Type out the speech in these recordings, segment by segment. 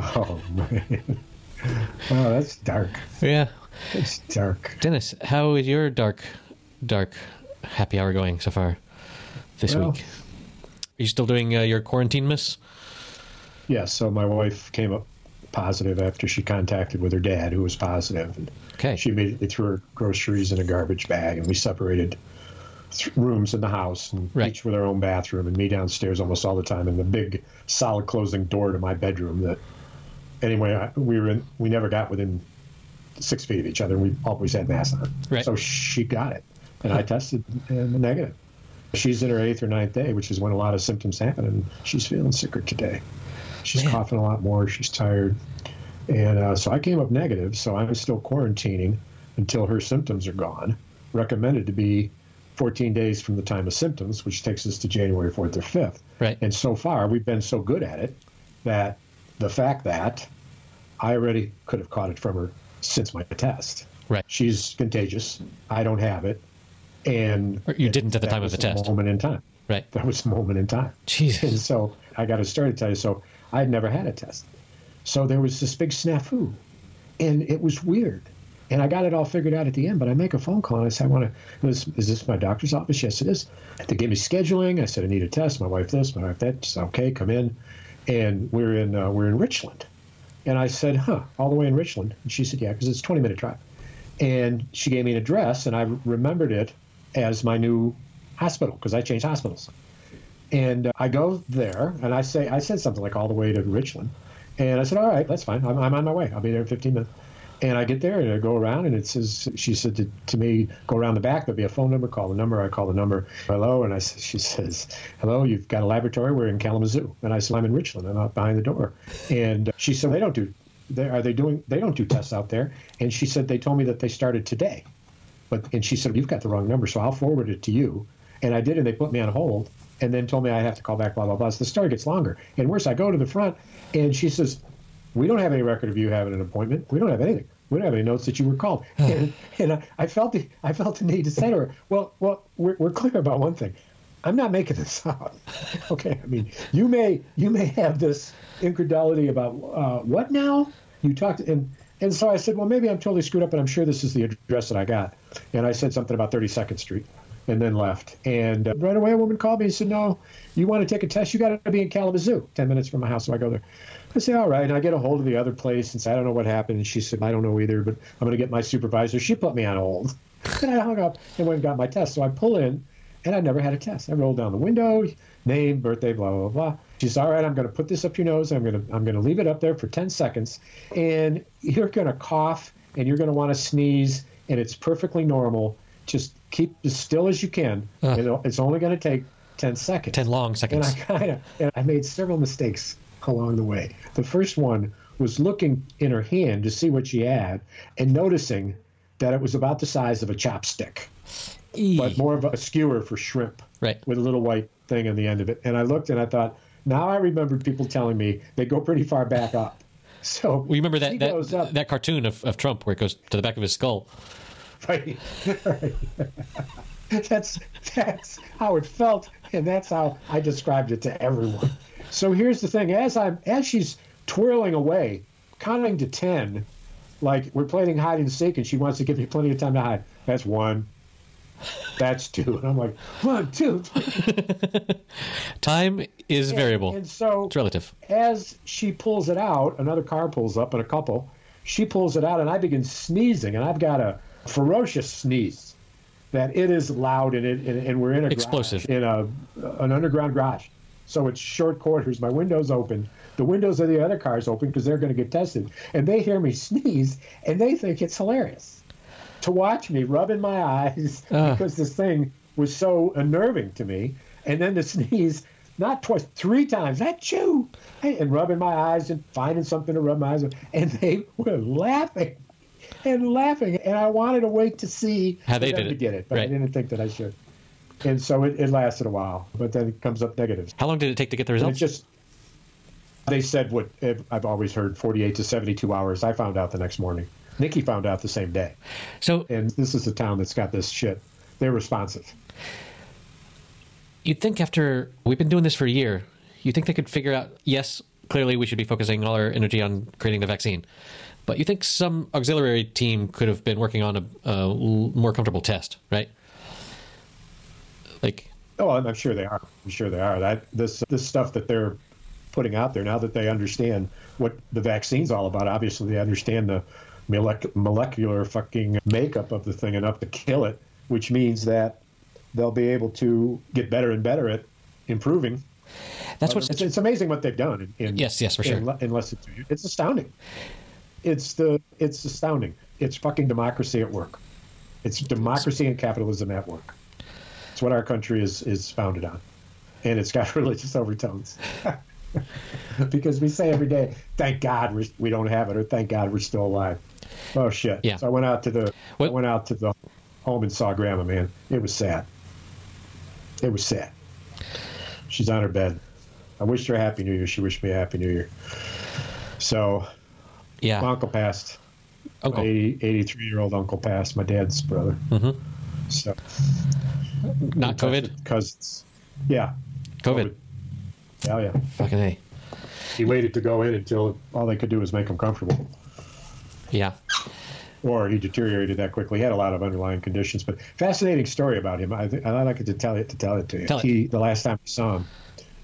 Oh man. Oh, that's dark. Yeah. It's dark. Dennis, how is your dark, dark happy hour going so far this Well- week? Are you still doing uh, your quarantine miss? Yeah, so my wife came up positive after she contacted with her dad, who was positive. And Okay. She immediately threw her groceries in a garbage bag, and we separated th- rooms in the house, and Right. each with our own bathroom, and me downstairs almost all the time, and the big solid closing door to my bedroom. That anyway, we were in, we never got within six feet of each other. and We always had masks on, Right. so she got it, and I tested uh, negative. She's in her eighth or ninth day, which is when a lot of symptoms happen, and she's feeling sicker today. She's Man. coughing a lot more. She's tired. And uh, so I came up negative, so I'm still quarantining until her symptoms are gone. Recommended to be 14 days from the time of symptoms, which takes us to January 4th or 5th. Right. And so far, we've been so good at it that the fact that I already could have caught it from her since my test. Right. She's contagious. I don't have it. And Or you didn't at the time of the test. Moment in time. Right. That was a moment in time. And Jesus. so I got a story to tell you. So I had never had a test. So there was this big snafu, and it was weird. And I got it all figured out at the end. But I make a phone call and I said, "I want to. Is, is this my doctor's office? Yes, it is." They gave me scheduling. I said, "I need a test." My wife this, my wife that. Said, "Okay, come in." And we're in uh, we're in Richland. And I said, "Huh, all the way in Richland?" And she said, "Yeah, because it's a 20 minute drive." And she gave me an address, and I remembered it as my new hospital because I changed hospitals. And uh, I go there, and I say, I said something like all the way to Richland, and I said, all right, that's fine. I'm, I'm on my way. I'll be there in 15 minutes. And I get there and I go around, and it says, she said to, to me, go around the back. There'll be a phone number. Call the number. I call the number. Hello, and I she says, hello. You've got a laboratory. We're in Kalamazoo, and I said, I'm in Richland. I'm out behind the door. And she said, they don't do. They, are they doing? They don't do tests out there. And she said they told me that they started today. But and she said you've got the wrong number, so I'll forward it to you. And I did, and they put me on hold, and then told me I have to call back. Blah blah blah. So the story gets longer and worse. I go to the front, and she says, "We don't have any record of you having an appointment. We don't have anything. We don't have any notes that you were called." and and I, I felt the I felt the need to say to her, "Well, well, we're, we're clear about one thing. I'm not making this up. okay, I mean, you may you may have this incredulity about uh, what now? You talked and and so I said, well, maybe I'm totally screwed up, but I'm sure this is the address that I got. And I said something about 32nd Street, and then left. And uh, right away, a woman called me and said, no, you want to take a test? You got to be in Kalamazoo, 10 minutes from my house. So I go there. I say, all right. And I get a hold of the other place and say, I don't know what happened. And she said, I don't know either, but I'm going to get my supervisor. She put me on hold. and I hung up and went and got my test. So I pull in, and I never had a test. I rolled down the window, name, birthday, blah blah blah. She's "All right, I'm going to put this up your nose. I'm going to I'm going to leave it up there for 10 seconds, and you're going to cough and you're going to want to sneeze, and it's perfectly normal. Just keep as still as you can. Uh. it's only going to take 10 seconds. 10 long seconds. And. I kind of, and I made several mistakes along the way. The first one was looking in her hand to see what she had and noticing that it was about the size of a chopstick, but more of a skewer for shrimp Right. with a little white thing on the end of it. And I looked and I thought, now I remembered people telling me they go pretty far back up. So We remember that that, up, that cartoon of, of Trump where it goes to the back of his skull. right? right. that's that's how it felt, and that's how I described it to everyone. So here's the thing: as I'm as she's twirling away, counting to ten, like we're playing hide and seek, and she wants to give me plenty of time to hide. That's one. That's two, and I'm like one, two. Time is variable. And so it's relative. as she pulls it out, another car pulls up and a couple. She pulls it out, and I begin sneezing, and I've got a ferocious sneeze that it is loud, and it and, and we're in a garage, Explosive. in a an underground garage. So it's short quarters. My window's open. The windows of the other cars open because they're going to get tested, and they hear me sneeze, and they think it's hilarious to watch me rubbing my eyes Ah. because this thing was so unnerving to me. And then to sneeze, not twice, three times, that chew, and rubbing my eyes and finding something to rub my eyes with. And they were laughing and laughing. And I wanted to wait to see How they did to get it, but I didn't think that I should. And so it, it lasted a while, but then it comes up negative. How long did it take to get the results? just, they said what I've always heard 48 to 72 hours. I found out the next morning. Nikki found out the same day. so And this is a town that's got this shit. They're responsive. you'd think after we've been doing this for a year, you'd think they could figure out, yes, clearly we should be focusing all our energy on creating the vaccine. But you think some auxiliary team could have been working on a more comfortable test, right? Like, Oh, I'm sure they are. I'm sure they are. That this this stuff that they're putting out there now that they understand what the vaccine's all about. Obviously, they understand the molecular fucking makeup of the thing enough to kill it, which means that they'll be able to get better and better at improving. that's what It's, it's amazing what they've done. In, in, Yes, yes, for sure. le- In less than two years, it's astounding. It's the it's astounding. It's fucking democracy at work. It's democracy and capitalism at work. It's what our country is is founded on, and it's got religious overtones. because we say every day, "Thank God we're, we don't have it," or "Thank God we're still alive." Oh shit! Yeah. So I went out to the What- I went out to the home and saw Grandma. Man, it was sad. It was sad. She's on her bed. I wished her a happy new year. She wished me a happy new year. So yeah, my uncle passed. uncle. My 83 year old uncle passed. My dad's brother. Mhm. So Not COVID. cousins. Yeah. COVID. Oh yeah. Fucking a. He waited to go in until all they could do was make him comfortable. Yeah. Or he deteriorated that quickly. He had a lot of underlying conditions, but fascinating story about him. I think I'd like to tell it to tell it to you. Tell it. he, the last time I saw him,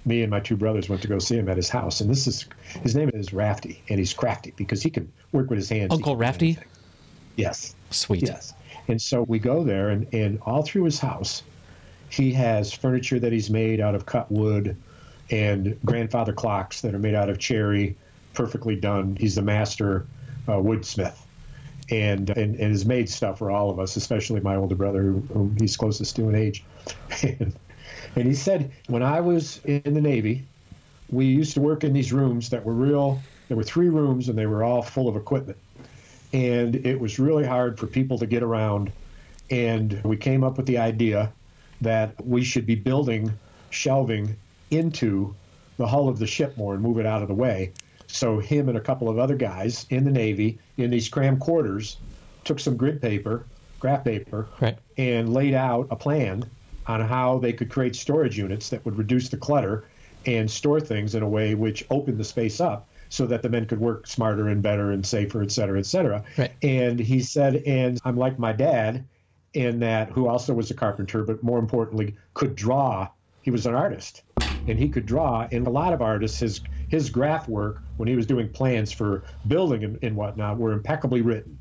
me and my two brothers went to go see him at his house, and this is his name is Rafty, and he's crafty because he can work with his hands. Uncle Rafty? Yes. Sweet. Yes. And so we go there, and, and all through his house, he has furniture that he's made out of cut wood and grandfather clocks that are made out of cherry, perfectly done. He's the master uh, woodsmith. And, and and has made stuff for all of us, especially my older brother, who, whom he's closest to in age. and, and he said, when I was in the Navy, we used to work in these rooms that were real. There were three rooms, and they were all full of equipment and it was really hard for people to get around. And we came up with the idea that we should be building shelving into the hull of the ship more and move it out of the way. So him and a couple of other guys in the Navy in these cram quarters took some grid paper, graph paper, Right. and laid out a plan on how they could create storage units that would reduce the clutter and store things in a way which opened the space up so that the men could work smarter and better and safer, et cetera, et cetera. Right. And he said, and I'm like my dad in that, who also was a carpenter, but more importantly, could draw. He was an artist and he could draw. And a lot of artists, his, his graph work when he was doing plans for building and, and whatnot were impeccably written.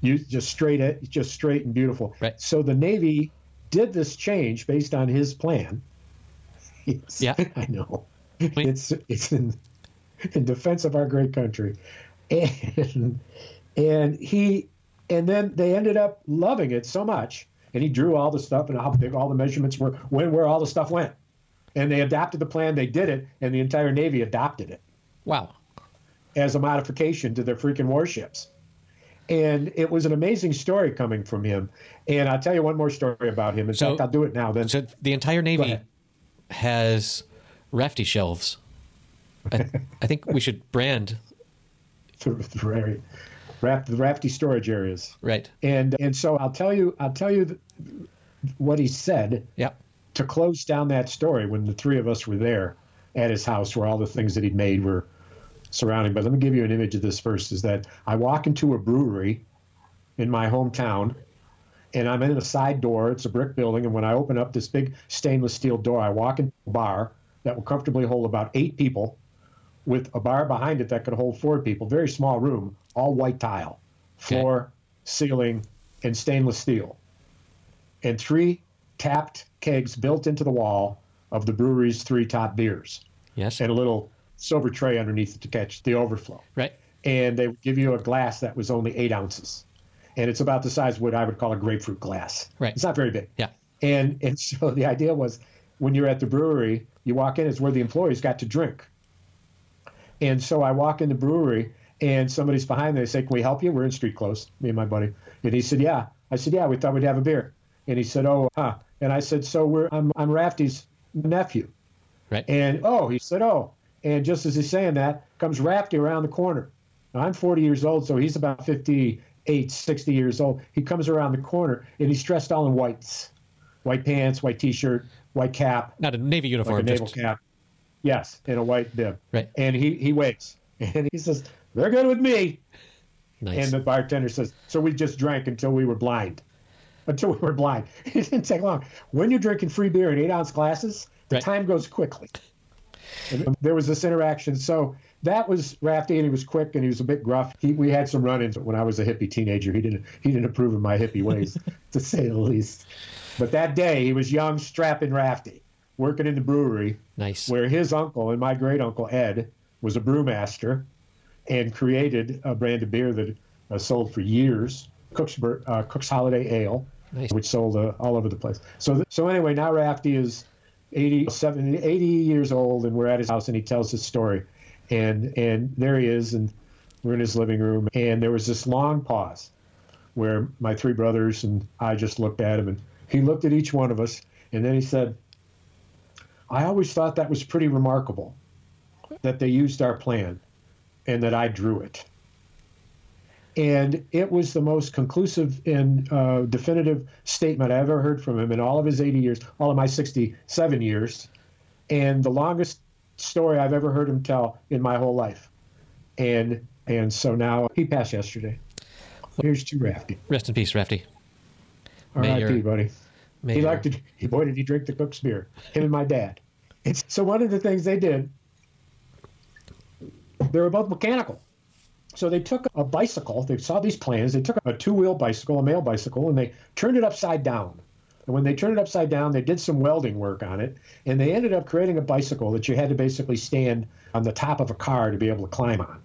You just straight, just straight and beautiful. Right. So the Navy did this change based on his plan. Yes, Yeah. I know. It's it's in in defense of our great country, and and he and then they ended up loving it so much, and he drew all the stuff and how big all the measurements were, when where all the stuff went, and they adapted the plan. They did it, and the entire Navy adopted it Wow. as a modification to their freaking warships. And it was an amazing story coming from him. And I'll tell you one more story about him. In So- fact, I'll do it now. Then So the entire Navy has rafty shelves. I, I think we should brand the, raft, the rafty storage areas. right. And and so I'll tell you I'll tell you what he said Yeah. to close down that story when the three of us were there at his house where all the things that he'd made were surrounding. But let me give you an image of this first is that I walk into a brewery in my hometown and I'm in a side door. It's a brick building. And when I open up this big stainless steel door, I walk into a bar that will comfortably hold about eight people with a bar behind it that could hold four people. Very small room, all white tile, floor, ceiling, and stainless steel. And three tapped kegs built into the wall of the brewery's three top beers Yes. and a little silver tray underneath it to catch the overflow. right. And they would give you a glass that was only eight ounces. And it's about the size of what I would call a grapefruit glass. Right. It's not very big. Yeah. And and so the idea was when you're at the brewery, you walk in, it's where the employees got to drink. And so I walk in the brewery and somebody's behind me. They say, Can we help you? We're in street clothes, me and my buddy. And he said, Yeah. I said, Yeah, we thought we'd have a beer. And he said, Oh, huh. And I said, So we're I'm I'm Rafty's nephew. Right. And oh, he said, Oh. And just as he's saying that, comes Rafty around the corner. Now, I'm 40 years old, so he's about 58, 60 years old. He comes around the corner and he's dressed all in whites white pants, white t shirt, white cap, Not a Navy like uniform. a naval just, cap. Yes, in a white bib. Right. And he he waits and he says, "They're good with me." Nice. And the bartender says, "So we just drank until we were blind, until we were blind." It didn't take long. When you're drinking free beer in eight ounce glasses, the Right. time goes quickly. And there was this interaction. So that was Rafty, and he was quick, and he was a bit gruff. He, we had some run-ins when I was a hippie teenager. He didn't he didn't approve of my hippie ways, to say the least. But that day, he was young, strapping Rafty, working in the brewery nice. where his uncle and my great uncle Ed was a brewmaster and created a brand of beer that uh, sold for years, Cook's, uh, Cook's Holiday Ale, Nice. which sold uh, all over the place. So, th- so anyway, now Rafty is 80, 70, 80 years old, and we're at his house, and he tells his story, and and there he is, and we're in his living room, and there was this long pause where my three brothers and I just looked at him, and he looked at each one of us, and then he said, I always thought that was pretty remarkable that they used our plan and that I drew it. And it was the most conclusive and uh, definitive statement I ever heard from him in all of his 80 years, all of my 67 years, and the longest story I've ever heard him tell in my whole life. And and so now he passed yesterday. Here's to Rafty. Rest in peace, Rafty. R.I.P. your- buddy. He liked to. He boy did he drink the cook's beer. Him and my dad. It's, so one of the things they did, they were both mechanical. So they took a bicycle. They saw these plans. They took a two-wheel bicycle, a male bicycle, and they turned it upside down. And when they turned it upside down, they did some welding work on it, and they ended up creating a bicycle that you had to basically stand on the top of a car to be able to climb on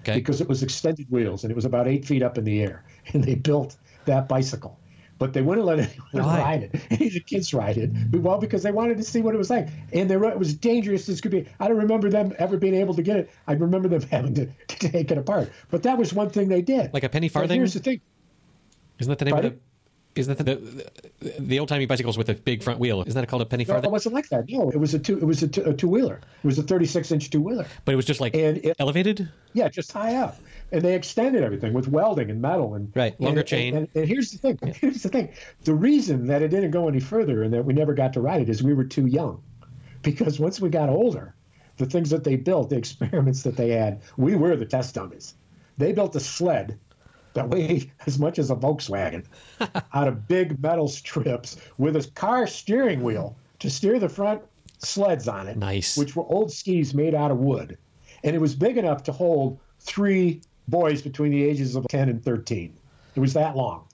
Okay. because it was extended wheels and it was about eight feet up in the air. And they built that bicycle. But they wouldn't let anyone ride it. Any of the kids ride it. Well, because they wanted to see what it was like. And they were, it was dangerous as could be. I don't remember them ever being able to get it. I remember them having to, to take it apart. But that was one thing they did. Like a penny But farthing? here's the thing. Isn't that the name of Pardon? the? Isn't that the the, the old timey bicycles with a big front wheel? Isn't that called a penny farthing? No, it wasn't like that. No, it was a two. It was a two, a two wheeler. It was a 36 inch two wheeler. But it was just like And it- elevated. Yeah, just high up. And they extended everything with welding and metal and Right, longer and- chain. And, and here's the thing. Here's the thing. The reason that it didn't go any further and that we never got to ride it is we were too young. Because once we got older, the things that they built, the experiments that they had, we were the test dummies. They built a sled that weighed as much as a Volkswagen out of big metal strips with a car steering wheel to steer the front sleds on it Nice. which were old skis made out of wood. And it was big enough to hold three boys between the ages of 10 and 13. It was that long.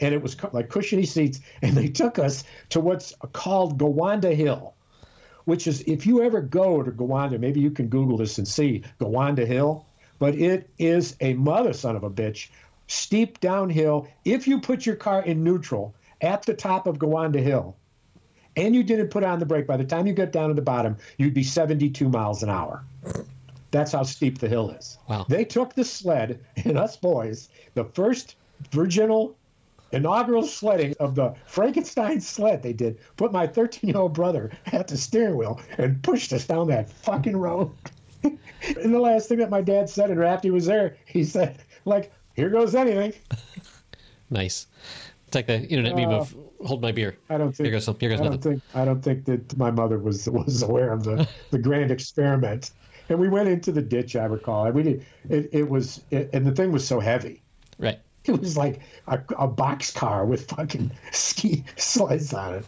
And it was cu- like cushiony seats. And they took us to what's called Gowanda Hill, which is, if you ever go to Gowanda, maybe you can Google this and see Gowanda Hill, but it is a mother son of a bitch, steep downhill. If you put your car in neutral at the top of Gowanda Hill, and you didn't put on the brake, by the time you get down to the bottom, you'd be 72 miles an hour. That's how steep the hill is. Wow. They took the sled and us boys, the first virginal inaugural sledding of the Frankenstein sled they did, put my 13 year old brother at the steering wheel and pushed us down that fucking road. and the last thing that my dad said, and Rafty was there, he said, like, here goes anything. Nice. It's like the internet meme of hold my beer. Uh, I don't think Here goes. Here goes I don't nothing. think I don't think that my mother was was aware of the the grand experiment. And we went into the ditch. I recall. We did. It, it was, it, and the thing was so heavy. Right. It was like a, a box car with fucking ski sleds on it.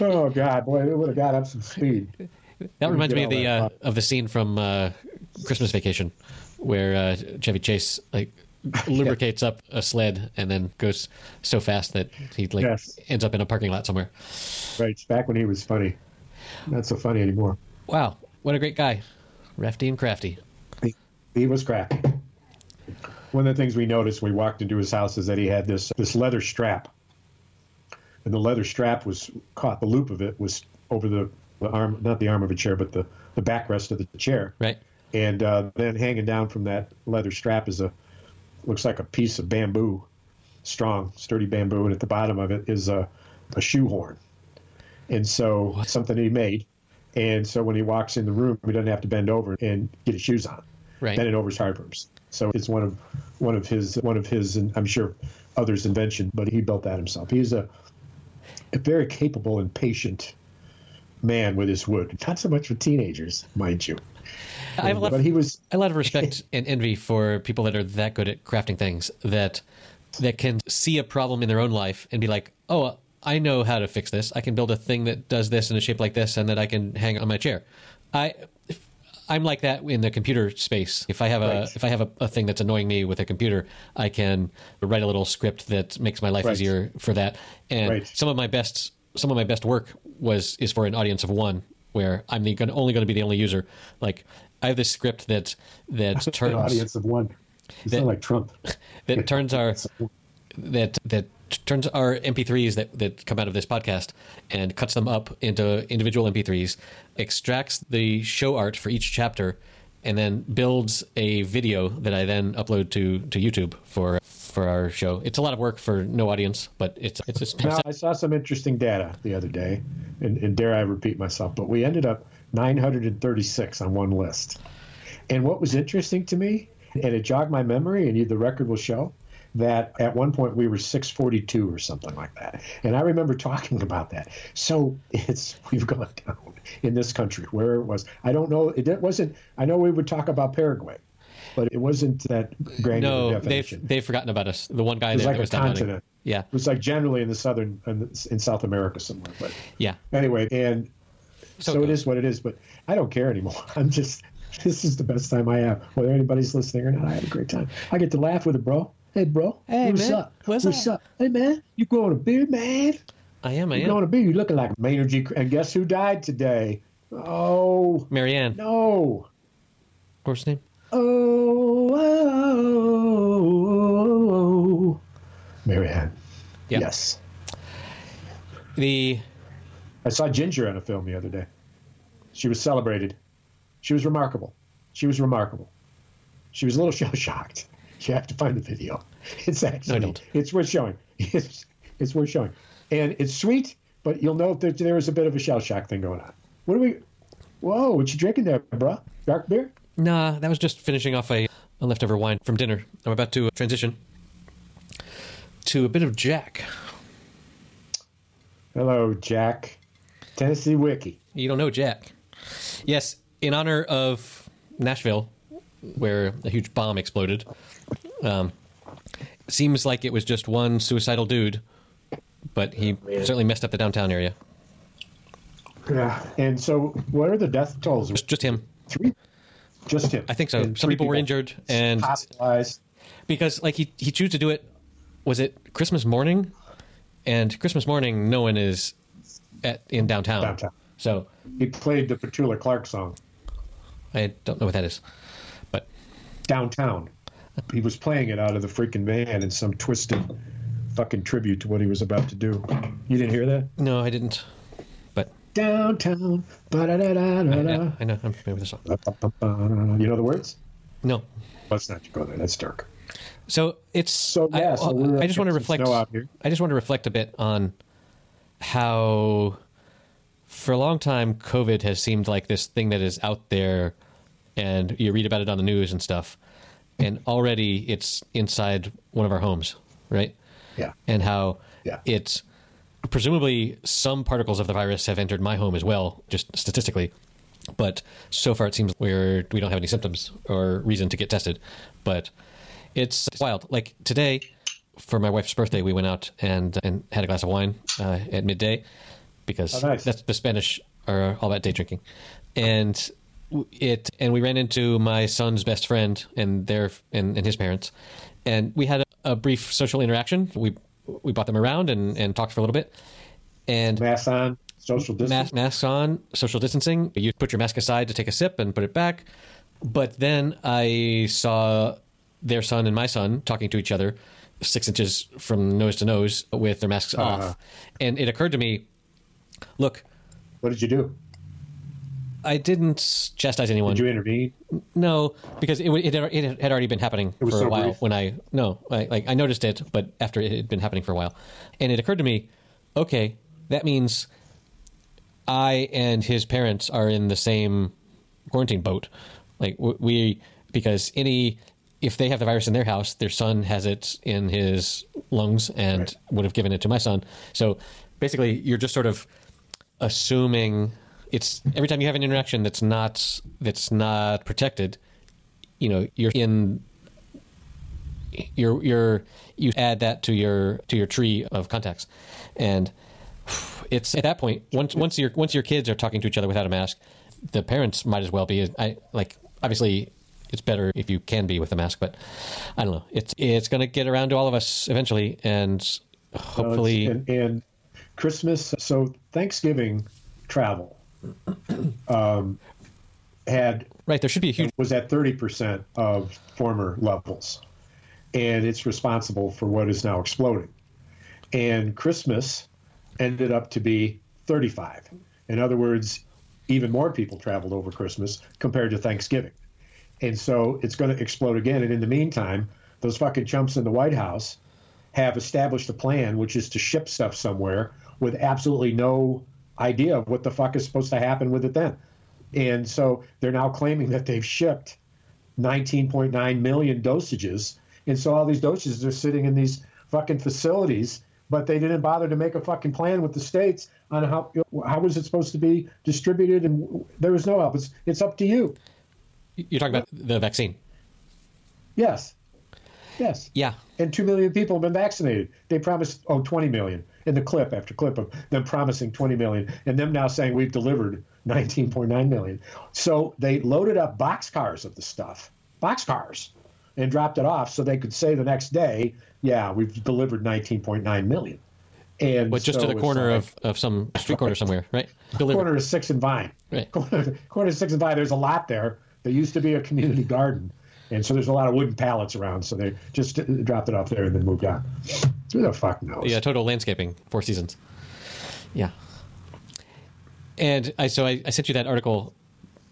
Oh God, boy, it would have got up some speed. That reminds me of the uh, of the scene from uh, Christmas Vacation, where uh, Chevy Chase like lubricates up a sled and then goes so fast that he like Yes. ends up in a parking lot somewhere. Right, back when he was funny. Not so funny anymore. Wow, what a great guy, Rafty and Crafty. He, he was crafty. One of the things we noticed when we walked into his house is that he had this this leather strap, and the leather strap was caught. The loop of it was over the, the arm, not the arm of a chair, but the the backrest of the chair. Right. And uh, then hanging down from that leather strap is a looks like a piece of bamboo, strong, sturdy bamboo, and at the bottom of it is a a shoehorn. And so something he made. And so when he walks in the room, he doesn't have to bend over and get his shoes on. Right. Bending over is hard for him. So it's one of one of his one of his and I'm sure others' invention, but he built that himself. He's a a very capable and patient man with his wood. Not so much for teenagers, mind you. I have a lot, but he was a lot of respect and envy for people that are that good at crafting things that that can see a problem in their own life and be like, "Oh, I know how to fix this. I can build a thing that does this in a shape like this, and that I can hang on my chair." I I'm like that in the computer space. If I have a Right. if I have a, a thing that's annoying me with a computer, I can write a little script that makes my life Right. easier for that. And Right. some of my best some of my best work was is for an audience of one, where I'm the, gonna, only going to be the only user. Like I have this script that that an turns audience of one. You That- sound like Trump. that turns our that that turns our MP3s that, that come out of this podcast and cuts them up into individual MP3s, extracts the show art for each chapter, and then builds a video that I then upload to, to YouTube for for our show. It's a lot of work for no audience, but it's it's just Now, I saw some interesting data the other day, and, and dare I repeat myself, but we ended up 936 on one list. And what was interesting to me, and it jogged my memory, and you, the record will show, that at one point we were 642 or something like that. And I remember talking about that. So it's we've gone down in this country where it was. I don't know. It wasn't. I know we would talk about Paraguay, but it wasn't that granular no, definition. they've they've forgotten about us. The one guy it was there like that a was downloading. continent. Yeah, It was like generally in the southern in, in South America somewhere. But yeah. anyway, and So so, it is what it is. But I don't care anymore. I'm just this is the best time I have. Whether anybody's listening or not, I had a great time. I get to laugh with it, bro. Hey, bro. Hey, what's man. up? What's up? Hey, man. You growing a beard, man? I am. I You am. growing a beard? You looking like Maynard G. And guess who died today? Oh Marianne. no. What's her name? Oh, oh, oh, Marianne. Yeah. Yes. The I saw Ginger on a film the other day. She was celebrated. She was remarkable. She was remarkable. She was a little shell shocked. You have to find the video. It's actually don't. it's worth showing. It's it's worth showing, and it's sweet. But you'll note that there was a bit of a shell shock thing going on. What are we? Whoa! What you drinking there, bruh? Dark beer? Nah, that was just finishing off a, a leftover wine from dinner. I'm about to transition to a bit of Jack. Hello, Jack. Tennessee Wiki. You don't know Jack. Yes, in honor of Nashville, where a huge bomb exploded. Um, seems like it was just one suicidal dude, but he certainly messed up the downtown area. Yeah. And so, what are the death tolls? Just, just him. Three. Just him. I think so. And Some three people were injured, and hospitalized. because like he he chose to do it. Was it Christmas morning? And Christmas morning, no one is at in downtown. Downtown. So He played the Petula Clark song. I don't know what that is, but downtown. He was playing it out of the freaking van in some twisted fucking tribute to what he was about to do. You didn't hear that? no, I didn't. But Downtown. I, ba-da-da-da-da-da. I know I'm familiar with the song. You know the words? No, Let's not go there. That's dark. so it's So, I, yeah, I- we're I just want to reflect. snow out here. I just want to reflect a bit on how, for a long time, COVID has seemed like this thing that is out there, and you read about it on the news and stuff, and already it's inside one of our homes, right? Yeah. and how Yeah. it's presumably some particles of the virus have entered my home as well, just statistically. But so far, it seems we're we don't have any symptoms or reason to get tested. But it's wild. Like today, for my wife's birthday, we went out and and had a glass of wine uh, at midday because Oh, nice. that's the Spanish are all about day drinking, and it and we ran into my son's best friend and their and, and his parents, and we had a, a brief social interaction. We we brought them around and and talked for a little bit, and Mask on, social distance. Mas- masks on, social distancing. You put your mask aside to take a sip and put it back. But then I saw their son and my son talking to each other six inches from nose to nose with their masks Uh-huh. off. And it occurred to me look, What did you do? I didn't chastise anyone. Did you intervene? No, because it, it, had- it had already been happening for a while. brief. When I no, I, like I noticed it, but after it had been happening for a while, and it occurred to me, okay, that means I and his parents are in the same quarantine boat. Like we, because any if they have the virus in their house, their son has it in his lungs and Right. would have given it to my son. So basically, you're just sort of assuming it's every time you have an interaction that's not that's not protected, you know, you're in you're you're you add that to your to your tree of contacts, and it's at that point once once your once your kids are talking to each other without a mask, the parents might as well be. I like obviously it's better if you can be with a mask, but I don't know. It's it's going to get around to all of us eventually, and hopefully. and, and Christmas, so Thanksgiving travel um, had right. There should be a huge was at thirty percent of former levels, and it's responsible for what is now exploding. And Christmas ended up to be thirty-five. In other words, even more people traveled over Christmas compared to Thanksgiving. And so it's going to explode again. And in the meantime, those fucking chumps in the White House have established a plan, which is to ship stuff somewhere with absolutely no idea of what the fuck is supposed to happen with it then. And so they're now claiming that they've shipped 19.9 million dosages. And so all these dosages are sitting in these fucking facilities, but they didn't bother to make a fucking plan with the states on how how was it supposed to be distributed, and there was no help. It's it's up to you. You're talking about the vaccine. Yes. Yes. Yeah. And 2 million people have been vaccinated. They promised, oh, 20 million in the clip after clip of them promising 20 million and them now saying we've delivered 19.9 million. So they loaded up boxcars of the stuff, boxcars, and dropped it off so they could say the next day, yeah, we've delivered 19.9 million. And but just so to the corner like, of, of some street corner somewhere, right? Delivered. Corner of Six and Vine. Right. Corner, corner of Six and Vine. There's a lot there. There used to be a community garden and so there's a lot of wooden pallets around. So they just dropped it off there and then moved on. Who the fuck knows? Yeah, total landscaping, Four Seasons. Yeah. And I so I, I sent you that article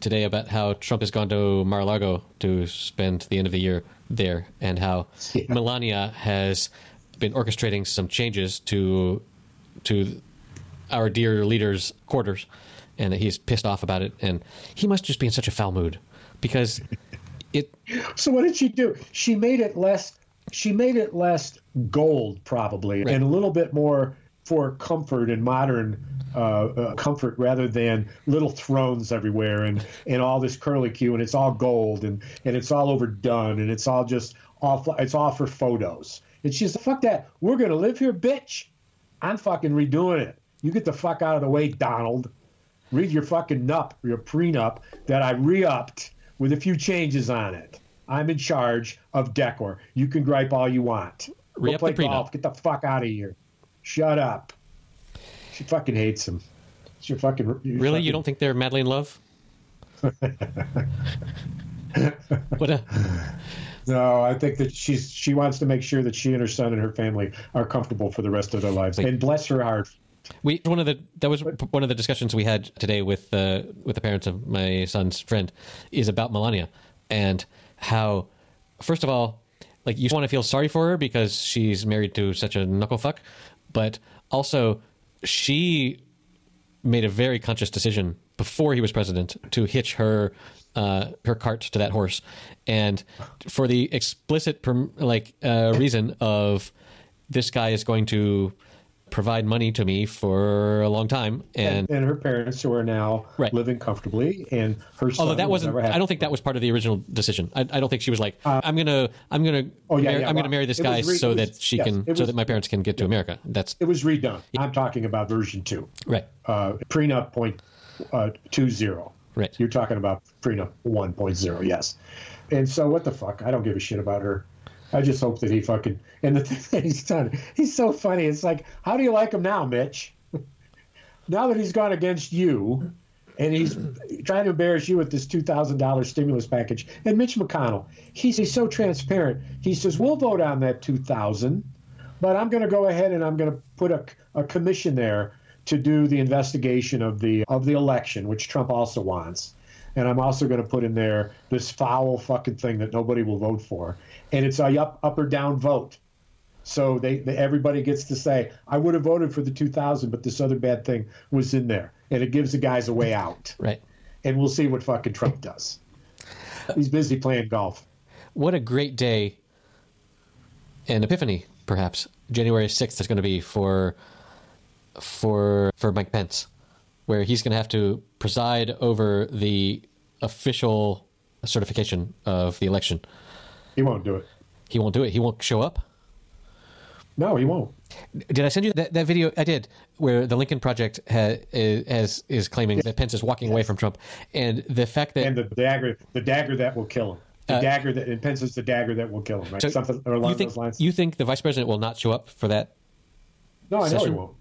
today about how Trump has gone to Mar-a-Lago to spend the end of the year there, and how yeah. Melania has been orchestrating some changes to to our dear leader's quarters, and that he's pissed off about it, and he must just be in such a foul mood because it. So what did she do? She made it less. She made it less gold, probably, right. and a little bit more for comfort and modern uh, uh, comfort rather than little thrones everywhere and, and all this curlicue and it's all gold and, and it's all overdone and it's all just off it's all for photos. And she's fuck that. We're gonna live here, bitch. I'm fucking redoing it. You get the fuck out of the way, Donald. Read your fucking nup, your prenup that I re-upped with a few changes on it. I'm in charge of decor. You can gripe all you want. Go play golf. Get the fuck out of here. Shut up. She fucking hates him. She fucking really. Fucking... You don't think they're madly in love? what a. No, I think that she's she wants to make sure that she and her son and her family are comfortable for the rest of their lives. Wait. And bless her heart. We one of the that was one of the discussions we had today with uh, with the parents of my son's friend is about Melania and how first of all like you want to feel sorry for her because she's married to such a knucklefuck, but also she made a very conscious decision before he was president to hitch her uh, her cart to that horse, and for the explicit like uh, reason of this guy is going to provide money to me for a long time, and and, and her parents who are now right. living comfortably, and her. Although that wasn't, I don't think that was part of the original decision. I, I don't think she was like, uh, I'm gonna, I'm gonna, oh, yeah, yeah, I'm well, gonna marry this guy re- so was, that she yes, can, was, so that my parents can get to America. That's it was redone. Yeah. I'm talking about version two, right? Uh, prenup point uh, two zero. Right. You're talking about prenup 1.0, yes. And so what the fuck? I don't give a shit about her. I just hope that he fucking and the thing that he's done, he's so funny. It's like, how do you like him now, Mitch? now that he's gone against you, and he's trying to embarrass you with this two thousand dollars stimulus package. And Mitch McConnell, he's, he's so transparent. He says we'll vote on that two thousand, but I'm going to go ahead and I'm going to put a, a commission there to do the investigation of the of the election, which Trump also wants. And I'm also going to put in there this foul fucking thing that nobody will vote for and it's a up, up or down vote. So they, they, everybody gets to say, I would have voted for the 2000, but this other bad thing was in there, and it gives the guys a way out. Right. And we'll see what fucking Trump does. He's busy playing golf. What a great day, and Epiphany, perhaps January 6th is going to be for for for Mike Pence where he's going to have to preside over the official certification of the election. He won't do it. He won't do it. He won't show up. No, he won't. Did I send you that, that video? I did, where the Lincoln Project ha, has, is claiming that Pence is walking away from Trump, and the fact that and the dagger, the dagger that will kill him, the Uh, dagger that and Pence is the dagger that will kill him, right? so Something along you think those lines. you think the vice president will not show up for that? no, I know he won't.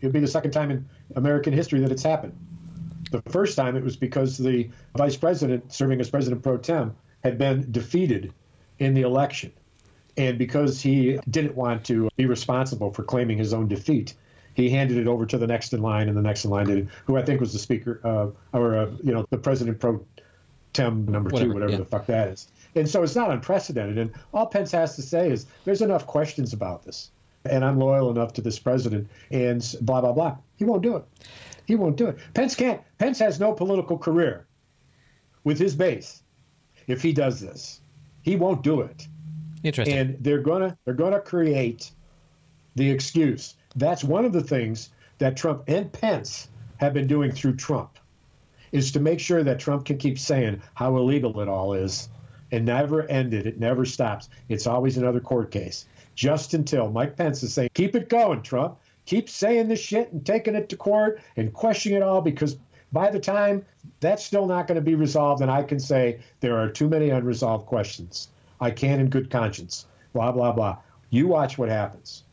It'll be the second time in American history that it's happened. The first time it was because the vice president, serving as president pro tem, had been defeated in the election. And because he didn't want to be responsible for claiming his own defeat, he handed it over to the next in line, and the next in line did it, who I think was the speaker, uh, or, uh, you know, the president pro tem number Whatever, two, whatever yeah. the fuck that is. And so it's not unprecedented. And all Pence has to say is there's enough questions about this. And I'm loyal enough to this president and blah, blah, blah. He won't do it. He won't do it. Pence can't. Pence has no political career with his base if he does this. He won't do it Interesting. and they're gonna they're gonna create the excuse. That's one of the things that Trump and Pence have been doing through Trump, is to make sure that Trump can keep saying how illegal it all is, and never end it. It never stops. It's always another court case. Just until Mike Pence is saying, "Keep it going, Trump. Keep saying this shit and taking it to court and questioning it all," because by the time that's still not going to be resolved, and I can say there are too many unresolved questions. I can in good conscience. Blah blah blah. You watch what happens.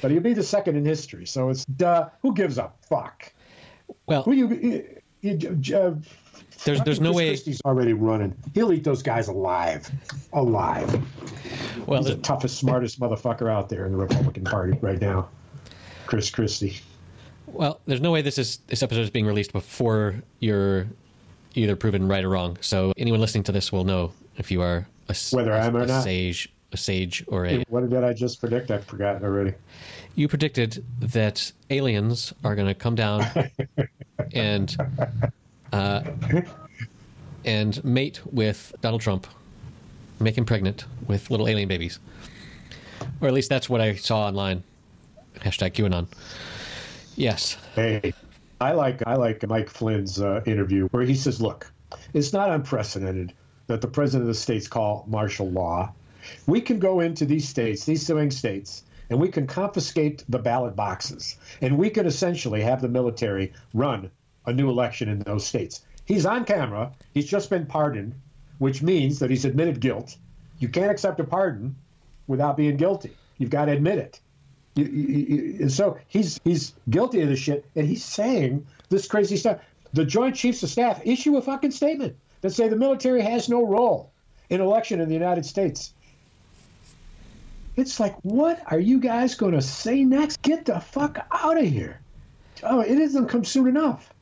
But he'll be the second in history, so it's duh. Who gives a fuck? well, Who you? you, you uh, there's there's no Chris way. Christie's already running. He'll eat those guys alive, alive. Well, He's the toughest, smartest motherfucker out there in the Republican Party right now. Chris Christie. Well, there's no way this is this episode is being released before you're either proven right or wrong. So anyone listening to this will know if you are a, Whether a- I am or a not. sage, a sage, or a. What did I just predict? I've forgotten already. You predicted that aliens are going to come down and uh, and mate with Donald Trump, make him pregnant with little alien babies, or at least that's what I saw online. Hashtag QAnon. Yes. Hey, I like I like Mike Flynn's uh, interview where he says, "Look, it's not unprecedented that the president of the states call martial law. We can go into these states, these swing states, and we can confiscate the ballot boxes, and we can essentially have the military run a new election in those states." He's on camera. He's just been pardoned, which means that he's admitted guilt. You can't accept a pardon without being guilty. You've got to admit it. You, you, you, and so he's he's guilty of this shit, and he's saying this crazy stuff. The Joint Chiefs of Staff issue a fucking statement that say the military has no role in election in the United States. It's like, what are you guys going to say next? Get the fuck out of here! Oh, it doesn't come soon enough.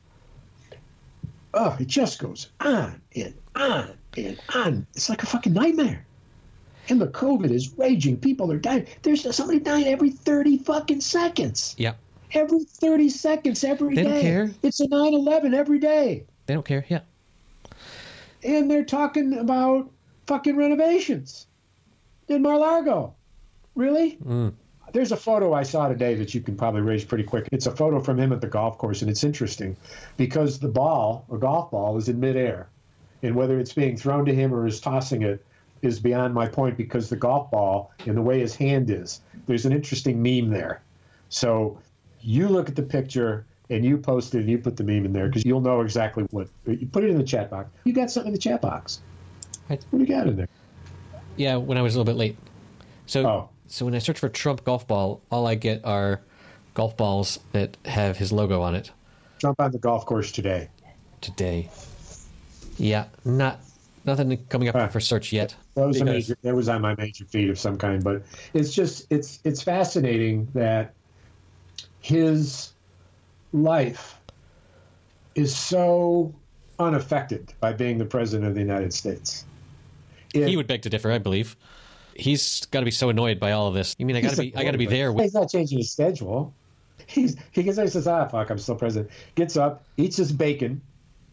Oh, it just goes on and on and on. It's like a fucking nightmare. And the COVID is raging. People are dying. There's somebody dying every 30 fucking seconds. Yeah. Every 30 seconds, every day. They don't care. It's a 9 11 every day. They don't care. Yeah. And they're talking about fucking renovations in Mar-a-Lago. Really? Mm. There's a photo I saw today that you can probably raise pretty quick. It's a photo from him at the golf course, and it's interesting because the ball, a golf ball, is in midair. And whether it's being thrown to him or is tossing it is beyond my point because the golf ball and the way his hand is, there's an interesting meme there. So you look at the picture and you post it and you put the meme in there because you'll know exactly what. You put it in the chat box. You got something in the chat box. Right. What do you got in there? Yeah. When I was a little bit late. So Oh. so when I search for Trump golf ball, all I get are golf balls that have his logo on it. Jump on the golf course today. Today. Yeah. Not nothing coming up for search yet. That was a because- major. That was on my major feed of some kind, but it's just it's it's fascinating that his life is so unaffected by being the president of the United States. It- he would beg to differ, I believe. He's got to be so annoyed by all of this. You mean I got to be? I got to be there. With, He's not changing his schedule. He's he gets and says, "Ah, fuck, I'm still president." Gets up, eats his bacon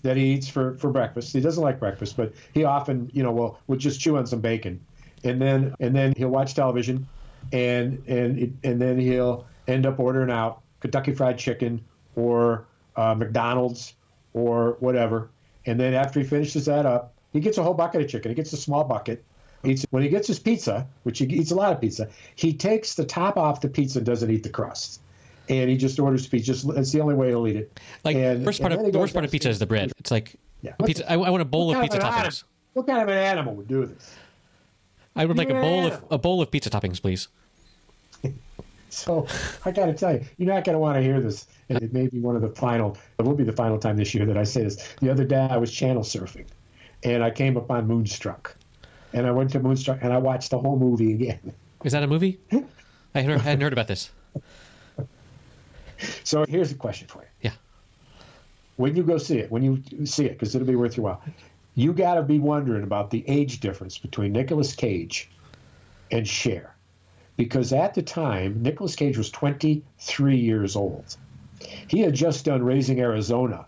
that he eats for, for breakfast. He doesn't like breakfast, but he often, you know, will will just chew on some bacon, and then and then he'll watch television, and and and then he'll end up ordering out Kentucky Fried Chicken or uh, McDonald's or whatever. And then after he finishes that up, he gets a whole bucket of chicken. He gets a small bucket. Eats, when he gets his pizza, which he eats a lot of pizza, he takes the top off the pizza and doesn't eat the crust. And he just orders pizza. Just it's the only way he'll eat it. Like and, worst part of the worst part of pizza is the bread. It's like Yeah. pizza. I, I want a bowl of pizza of toppings. animal- What kind of an animal would do this? I would like a bowl of a bowl of pizza toppings, please. So I got to tell you, you're not going to want to hear this. And it may be one of the final, it will be the final time this year that I say this. The other day I was channel surfing and I came upon Moonstruck. And I went to Moonstruck and I watched the whole movie again. Is that a movie? I hadn't heard about this. So here's a question for you. Yeah. When you go see it, when you see it, because it'll be worth your while, you got to be wondering about the age difference between Nicolas Cage and Cher. Because at the time, Nicolas Cage was 23 years old. He had just done Raising Arizona,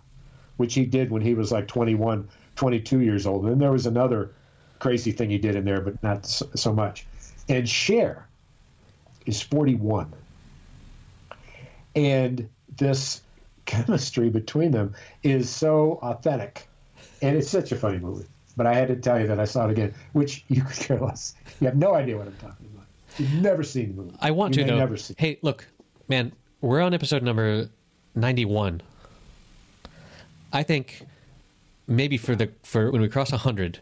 which he did when he was like 21, 22 years old. And then there was another crazy thing he did in there, but not so, so much. And Cher is 41. And this chemistry between them is so authentic. And it's such a funny movie. But I had to tell you that I saw it again, which you could care less. You have no idea what I'm talking about. You've never seen the movie. I want you to though. Never see. Hey, look, man, we're on episode number ninety-one. I think maybe for the for when we cross hundred,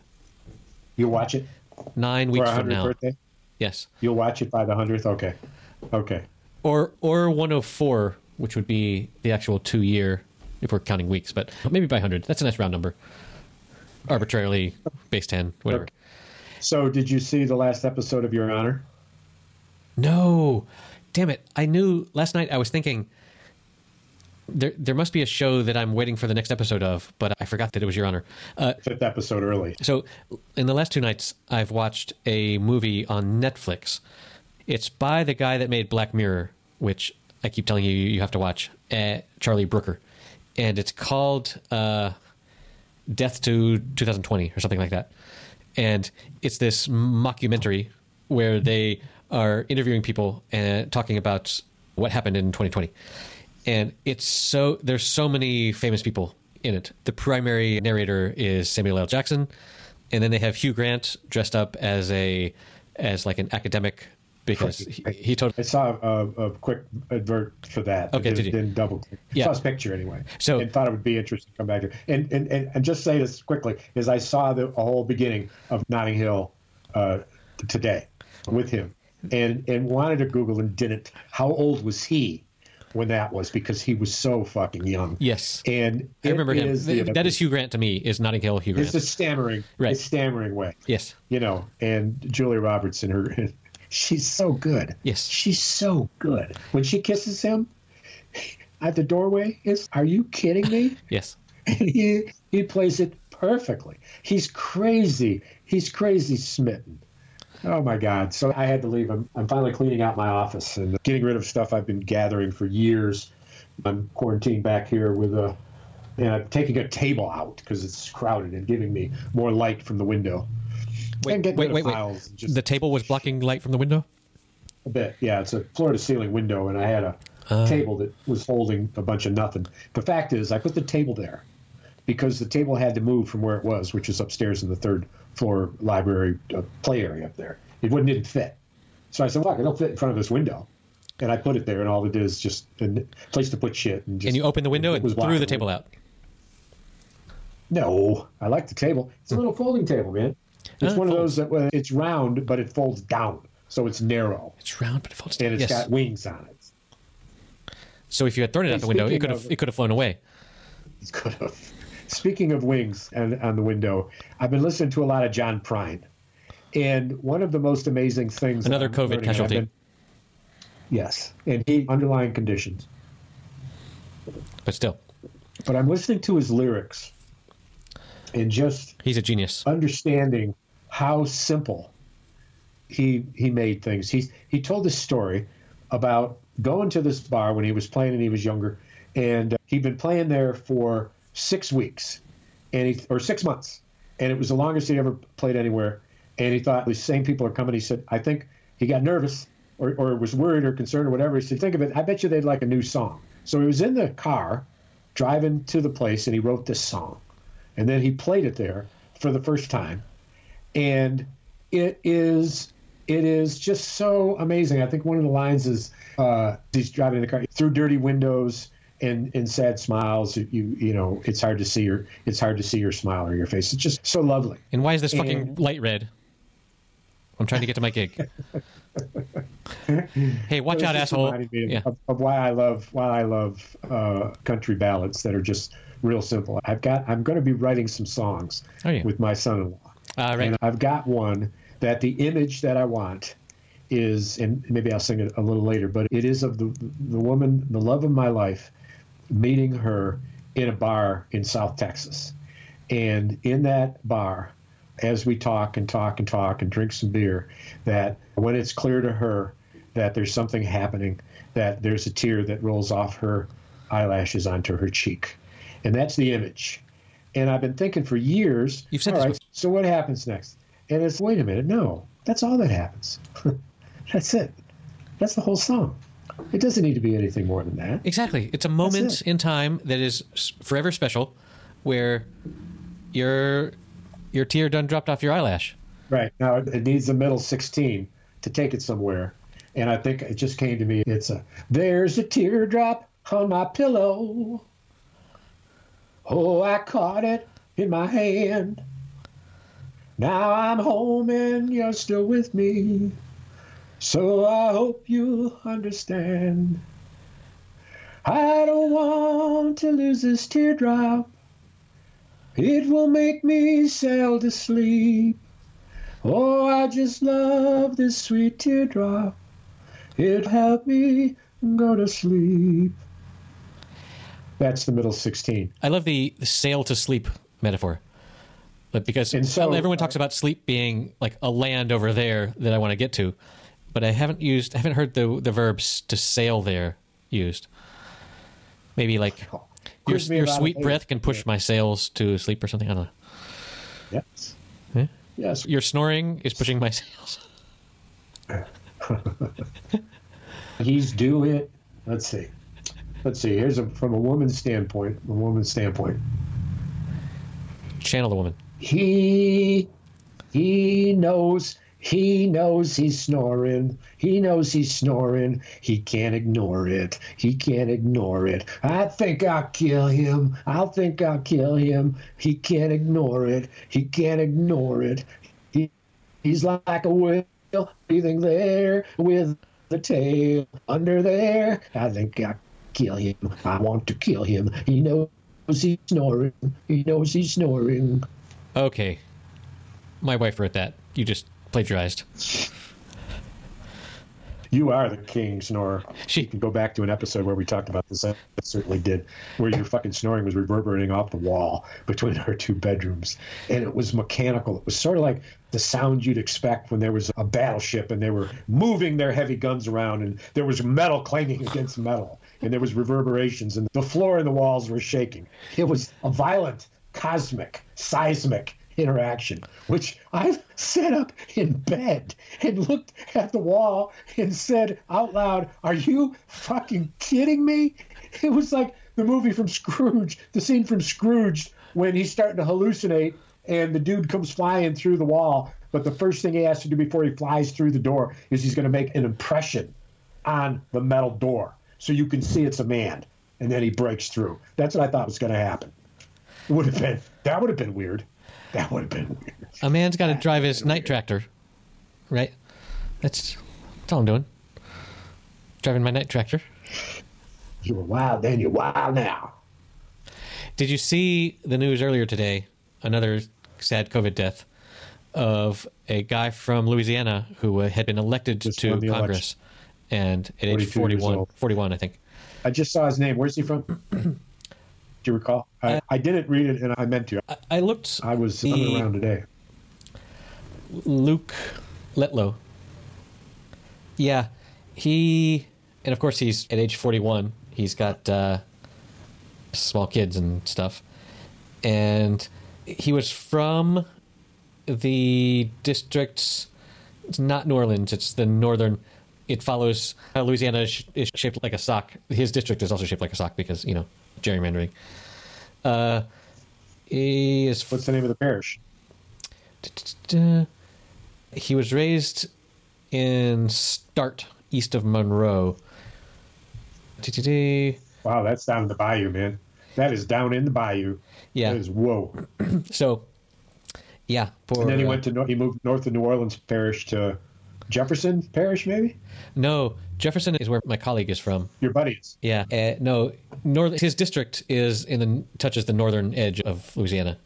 You'll watch it nine weeks from now. birthday. Yes, You'll watch it by the hundredth. Okay, okay. Or or one hundred four, which would be the actual two year if we're counting weeks, but maybe by hundred. That's a nice round number. Arbitrarily base ten, whatever. Okay. So, did you see the last episode of Your Honor? No, damn it! I knew last night. I was thinking there there must be a show that I'm waiting for the next episode of, but I forgot that it was Your Honor. Uh, Fifth episode early. so in the last two nights, I've watched a movie on Netflix. It's by the guy that made Black Mirror, which I keep telling you you have to watch, uh, Charlie Brooker, and it's called uh, Death to 2020 or something like that. And it's this mockumentary where they are interviewing people and talking about what happened in 2020. And it's so there's so many famous people in it. The primary narrator is Samuel L. Jackson, and then they have Hugh Grant dressed up as a as like an academic because he, he told I saw a, a quick advert for that. Okay, did you? Didn't double click. Yeah. Saw his picture anyway. So- and thought it would be interesting to come back to. And and, and, and just say this quickly is I saw the whole beginning of Notting Hill uh, today with him, and and wanted to Google and didn't. How old was he when that was? Because he was so fucking young. yes, And I remember him. is the- that is Hugh Grant to me. Is Notting Hill Hugh Grant? It's the stammering, Right. the stammering way. yes, you know, and Julia Roberts and her, she's so good. Yes. she's so good. When she kisses him at the doorway, is are you kidding me? yes. And he he plays it perfectly. He's crazy. He's crazy smitten. Oh my God! So I had to leave. I'm, I'm finally cleaning out my office and getting rid of stuff I've been gathering for years. I'm quarantined back here with a, and I'm taking a table out because it's crowded and giving me more light from the window. Wait, and wait, wait, wait. and The table was blocking light from the window. a bit, yeah. It's a floor to ceiling window, and I had a table that was holding a bunch of nothing. The fact is, I put the table there because the table had to move from where it was, which is upstairs in the third floor library uh, play area up there. It wouldn't didn't fit. So I said, "Fuck, it'll fit in front of this window," and I put it there, and all it is is just a place to put shit. And, just, And you opened the window and was threw the table out. No, I like the table. It's a little folding table, man. It's it one of those that uh, it's round, but it folds down, so it's narrow It's round, but it folds down. and it's yes. got wings on it. So if you had thrown it out the window, it could have it could have flown away. It could have. Speaking of wings and on the window, I've been listening to a lot of John Prine, and one of the most amazing things. Another COVID learning, and I've casualty. been- yes, and he underlying conditions. But still, But I'm listening to his lyrics, and just he's a genius. understanding how simple he he made things. He he told this story about going to this bar when he was playing and he was younger, and uh, he'd been playing there for six weeks, and he or six months, and it was the longest he ever played anywhere. And he thought these same people are coming. He said, I think he got nervous or, or was worried or concerned or whatever. He said, think of it. I bet you they'd like a new song. So he was in the car driving to the place and he wrote this song. And then he played it there for the first time. And it is it is just so amazing. I think one of the lines is uh, he's driving the car through dirty windows and, and sad smiles. You you know, it's hard to see your it's hard to see your smile or your face. It's just so lovely. And why is this fucking light red? I'm trying to get to my gig. hey, watch out, asshole! Yeah. Of, of, why I love why I love uh, country ballads that are just real simple. I've got I'm going to be writing some songs oh, yeah. with my son-in-law. Uh, right. And I've got one that the image that I want is, and maybe I'll sing it a little later, but it is of the the woman, the love of my life, meeting her in a bar in South Texas, and in that bar, as we talk and talk and talk and drink some beer, that when it's clear to her that there's something happening, that there's a tear that rolls off her eyelashes onto her cheek, and that's the image. And I've been thinking for years. You've said this. Right, so what happens next? And it's wait a minute, no, that's all that happens. that's it. That's the whole song. It doesn't need to be anything more than that. Exactly. It's a moment it. in time that is forever special, where your your tear done dropped off your eyelash. Right now, it needs the middle sixteen to take it somewhere, and I think it just came to me. It's a there's a teardrop on my pillow. Oh, I caught it in my hand. Now I'm home and you're still with me. So I hope you understand. I don't want to lose this teardrop. It will make me sail to sleep. Oh, I just love this sweet teardrop. It helped me go to sleep. That's the middle 16. I love the, the sail to sleep metaphor. But because so, everyone talks uh, about sleep being like a land over there that I want to get to, but I haven't used, I haven't heard the the verbs to sail there used. Maybe like oh. Your, your sweet breath can push my sails to sleep or something. I don't know. Yes. Yeah? Yes. Your snoring is pushing my sails. He's do it. Let's see. Let's see. Here's a from a woman's standpoint. A woman's standpoint. Channel the woman. He he knows he knows he's snoring. He knows he's snoring. He can't ignore it. He can't ignore it. I think I'll kill him. I'll think I'll kill him. He can't ignore it. He can't ignore it. He, he's like a whale breathing there with the tail under there. I think I'll kill him. I want to kill him. He knows he's snoring. He knows he's snoring. Okay. My wife wrote that. You just plagiarized. You are the king snorer. She can go back to an episode where we talked about this. I certainly did, where your fucking snoring was reverberating off the wall between our two bedrooms, and it was mechanical. It was sort of like the sound you'd expect when there was a battleship and they were moving their heavy guns around, and there was metal clanging against metal, and there was reverberations, and the floor and the walls were shaking. It was a violent cosmic, seismic interaction, which I've sat up in bed and looked at the wall and said out loud, Are you fucking kidding me? It was like the movie from Scrooge, the scene from Scrooge when he's starting to hallucinate and the dude comes flying through the wall. But the first thing he has to do before he flies through the door is he's going to make an impression on the metal door so you can see it's a man. And then he breaks through. That's what I thought was going to happen would have been that would have been weird. That would have been. A man's got to drive his night tractor, right? That's that's all I'm doing. Driving my night tractor. You were wild then. You're wild now. Did you see the news earlier today? Another sad COVID death of a guy from Louisiana who had been elected just to Congress, election. and at age 41, 41, I think. I just saw his name. Where's he from? Do you recall? I, uh, I didn't read it, and I meant to. I, I looked. I was the, around today. Luke Letlow. Yeah, he, and of course he's at age forty-one. He's got uh, small kids and stuff, and he was from the districts. It's not New Orleans. It's the northern. it follows Louisiana is, is shaped like a sock. His district is also shaped like a sock because you know gerrymandering. Uh, he is What's the name of the parish? he was raised in Start, east of Monroe. Wow, that's down in the bayou, man. That is down in the bayou. Yeah. That is whoa. So, yeah. Poor, And then he uh, went to he moved north of New Orleans Parish to Jefferson Parish, maybe. No, Jefferson is where my colleague is from. Your buddy is. Yeah, uh, no, north. His district is in the touches the northern edge of Louisiana,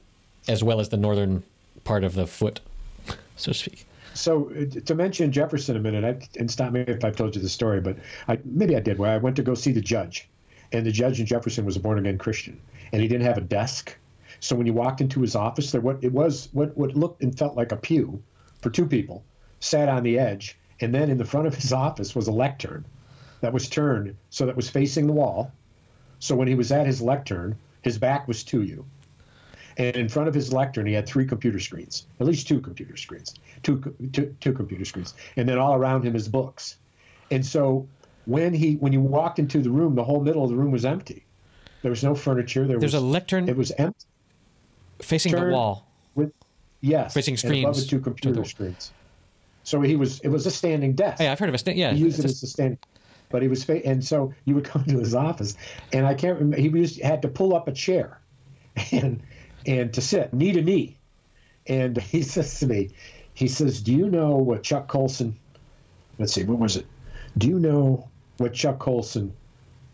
as well as the northern part of the foot, so to speak. So uh, to mention Jefferson a minute, I, and stop me if I've told you the story, but I, maybe I did. Where I went to go see the judge, and the judge in Jefferson was a born again Christian, and he didn't have a desk. So when you walked into his office, there what it was what what looked and felt like a pew for two people sat on the edge, and then in the front of his office was a lectern that was turned so that was facing the wall. So when he was at his lectern, his back was to you. And in front of his lectern, he had three computer screens, at least two computer screens, two, two, two computer screens, and then all around him his books. And so when he when you walked into the room, the whole middle of the room was empty. There was no furniture. There There's was a lectern It was empty. facing the wall. With yes, Facing above screens it, two computer screens. So he was. It was a standing desk. Yeah, I've heard of a stand. Yeah, He used it as a standing. But he was, fa- and so you would come to his office, and I can't remember. He used had to pull up a chair, and and to sit knee to knee, and he says to me, he says, "Do you know what Chuck Colson? Let's see, what was it? Do you know what Chuck Colson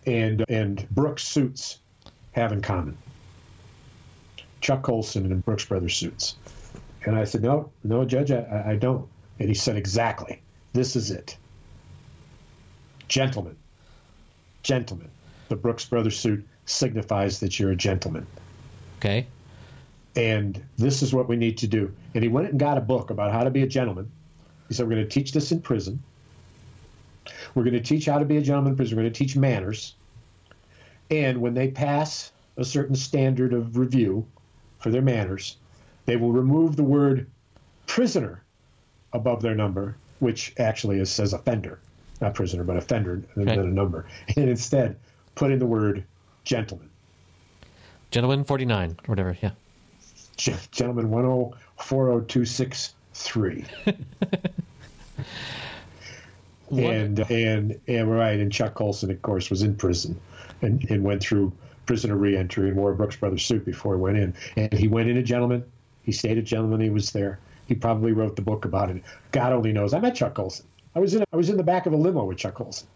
and and Brooks Suits have in common? Chuck Colson and Brooks Brothers Suits." And I said, "No, no, Judge, I, I don't." And he said, "Exactly. This is it." Gentlemen, gentlemen. The Brooks Brothers suit signifies that you're a gentleman. okay. And this is what we need to do. And he went and got a book about how to be a gentleman. He said, We're going to teach this in prison. We're going to teach how to be a gentleman in prison. We're going to teach manners. And when they pass a certain standard of review for their manners, they will remove the word prisoner above their number, which actually is, says offender, not prisoner, but offender, and Okay. then a number. And instead, put in the word gentleman. Gentleman 49 or whatever. Yeah. Gen- Gentleman 1040263. and and and right, and Chuck Colson, of course, was in prison and, and went through prisoner reentry and wore a Brooks Brothers suit before he went in. And he went in a gentleman. He stayed a gentleman. He was there. He probably wrote the book about it. God only knows. I met Chuck Colson. I was in I was in the back of a limo with Chuck Colson,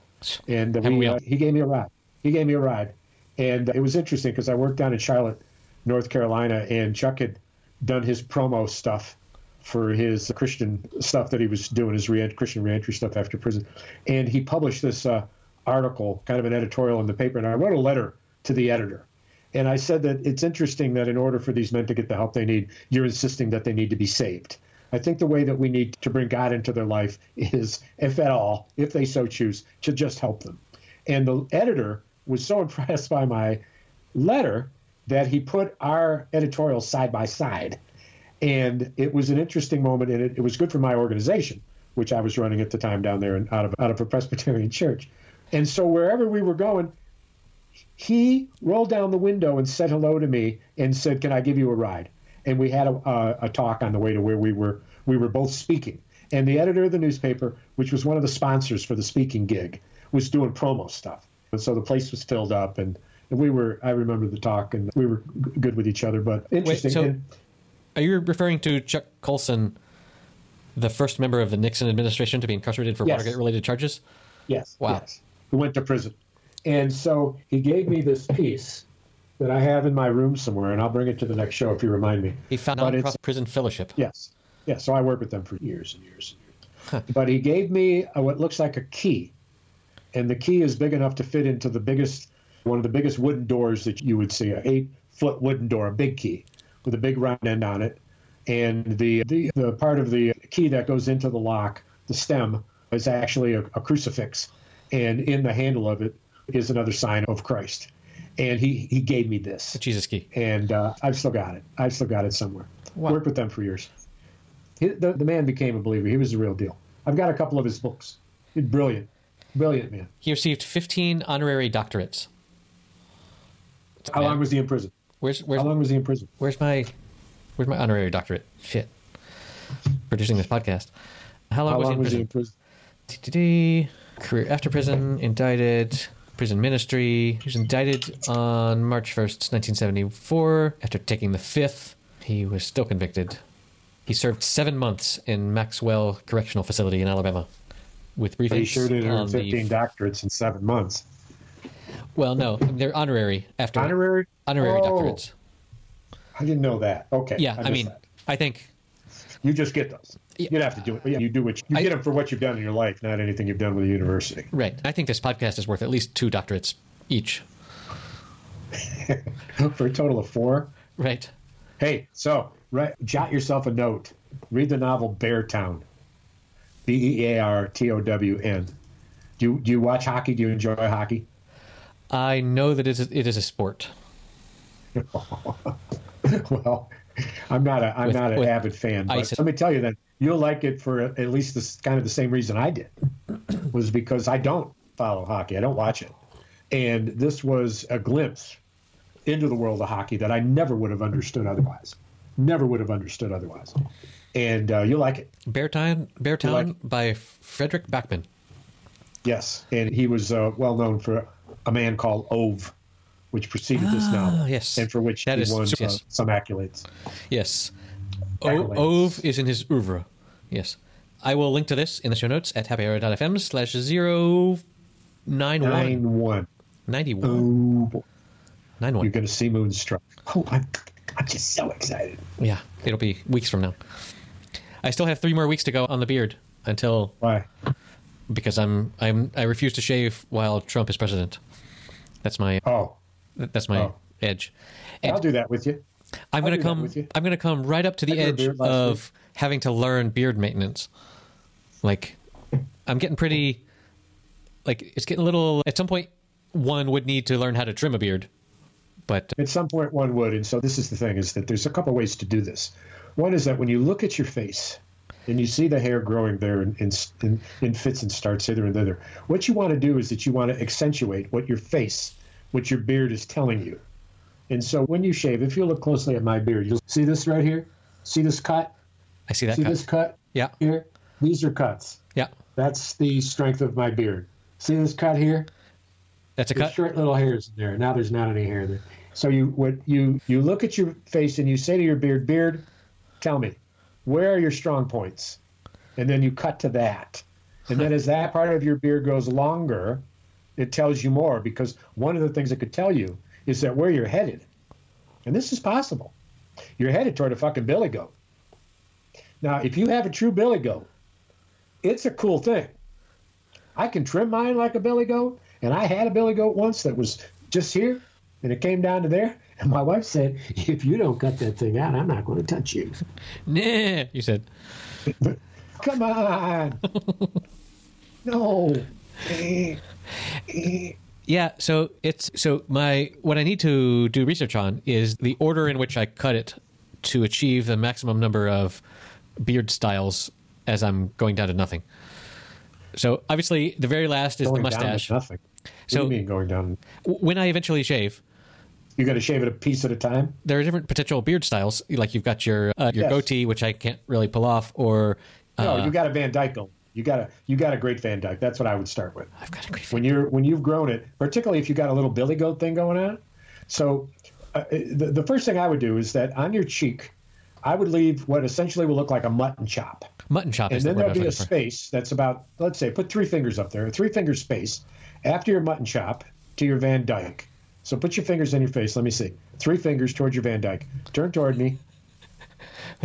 and uh, we we, uh, he gave me a ride. He gave me a ride, and it was interesting because I worked down in Charlotte, North Carolina, and Chuck had done his promo stuff for his Christian stuff that he was doing, his re- Christian reentry stuff after prison, and he published this uh, article, kind of an editorial in the paper, and I wrote a letter to the editor. And I said that it's interesting that in order for these men to get the help they need, you're insisting that they need to be saved. I think the way that we need to bring God into their life is, if at all, if they so choose, to just help them. And the editor was so impressed by my letter that he put our editorial side by side. And it was an interesting moment, and it, it was good for my organization, which I was running at the time down there in, out of out of a Presbyterian church. And so wherever we were going, he rolled down the window and said hello to me and said, "Can I give you a ride?" And we had a, a, a talk on the way to where we were. We were both speaking, and the editor of the newspaper, which was one of the sponsors for the speaking gig, was doing promo stuff. And so the place was filled up, and, we were. I remember the talk, and we were good with each other. But interesting. so- and- Are you referring to Chuck Colson, the first member of the Nixon administration to be incarcerated for Yes. Watergate related charges? Yes. Wow. Yes. Who went to prison. And so he gave me this piece that I have in my room somewhere, and I'll bring it to the next show if you remind me. He found But out prison fellowship. Yes. Yes. So I worked with them for years and years and years. but he gave me a, what looks like a key. And the key is big enough to fit into the biggest, one of the biggest wooden doors that you would see, a eight foot wooden door, a big key with a big round end on it. And the, the, the part of the key that goes into the lock, the stem, is actually a, a crucifix. And in the handle of it is another sign of Christ. And he, he gave me this Jesus key. and uh, I've still got it. I've still got it somewhere. Wow. Worked with them for years. He, the, the man became a believer. He was the real deal. I've got a couple of his books. Brilliant, brilliant man. He received 15 honorary doctorates. How long was he in prison? Where's where's How long was he in prison? where's my where's my honorary doctorate? Shit. Producing this podcast. How long How was long was he he in prison? career after prison, indicted, prison ministry. He was indicted on March 1st, 1974. After taking the fifth, he was still convicted. He served seven months in Maxwell Correctional Facility in Alabama, with briefings He sure did earn 15 the. doctorates in seven months. Well, no, they're honorary after Honorary? honorary Oh, doctorates. I didn't know that. Okay. Yeah, I, missed mean, that. I think you just get those. You'd have to do it. Yeah, you do what you I- get them for what you've done in your life, not anything you've done with the university. right. I think this podcast is worth at least two doctorates each. for a total of four. Right. Hey, so right, jot yourself a note. Read the novel Bear Town. B E A R T O W N. Do you, do you watch hockey? Do you enjoy hockey? I know that it is, it is a sport. well, I'm not a I'm With- not an avid fan. But let me tell you then, you'll like it for at least this kind of the same reason I did, was because I don't follow hockey. I don't watch it, and this was a glimpse into the world of hockey that I never would have understood otherwise. Never would have understood otherwise. And uh, you'll like it. Beartown, Beartown like- by Frederick Backman. Yes, and he was uh, well known for a man called Ove, which preceded this novel, yes. and for which That he is- won uh, yes. some accolades. Yes. O- Accolades. Ove is in his oeuvre. Yes. I will link to this in the show notes at happyhour.fm slash zero nine one Nine one. ninety one Oh, boy. nine you're going to see Moonstruck. Oh, I'm, I'm just so excited. Yeah, it'll be weeks from now. I still have three more weeks to go on the beard until Why? because I'm I'm I refuse to shave while Trump is president. That's my Oh, that's my Oh. edge. I'll do that with you. I'm going to come. I'm going to come right up to the I grew a edge of having to learn beard maintenance. Like, I'm getting pretty. Like, it's getting a little. At some point, one would need to learn how to trim a beard, but At some point, one would. And so, this is the thing: is that there's a couple ways to do this. One is that when you look at your face and you see the hair growing there in, in, in fits and starts hither and thither, what you want to do is that you want to accentuate what your face, what your beard is telling you. And so, when you shave, if you look closely at my beard, you'll see this right here. See this cut? I see that see cut. this cut Yeah, here? These are cuts. yeah, That's the strength of my beard. See this cut here? that's a There's cut. short little hairs in there. Now there's not any hair there. So you what you you look at your face and you say to your beard, beard, tell me, where are your strong points? And then you cut to that. And then as that part of your beard goes longer, it tells you more because one of the things it could tell you is that where you're headed. And this is possible. You're headed toward a fucking billy goat. Now, if you have a true billy goat, it's a cool thing. I can trim mine like a billy goat, and I had a billy goat once that was just here, and it came down to there. And my wife said, "If you don't cut that thing out, I'm not going to touch you." Nah, you said. Come on, no. Eh, eh, Yeah, so it's so my what I need to do research on is the order in which I cut it to achieve the maximum number of beard styles as I'm going down to nothing. So obviously, the very last is Going the down to mustache. nothing. What So- do you mean going down? When I eventually shave, You got to shave it a piece at a time. there are different potential beard styles. Like you've got your uh, your Yes. goatee, which I can't really pull off, or No, uh, you got a Van Dyke going. You got a you got a great Van Dyke. That's what I would start with. I've got a great. when you're when you've grown it, particularly if you got a little billy goat thing going on. So, uh, the, the first thing I would do is that on your cheek, I would leave what essentially will look like a mutton chop, Mutton chop and then the there'll be a for. space that's about let's say put three fingers up there, a three finger space after your mutton chop to your Van Dyke. So put your fingers in your face. Let me see. Three fingers towards your Van Dyke. Turn toward me.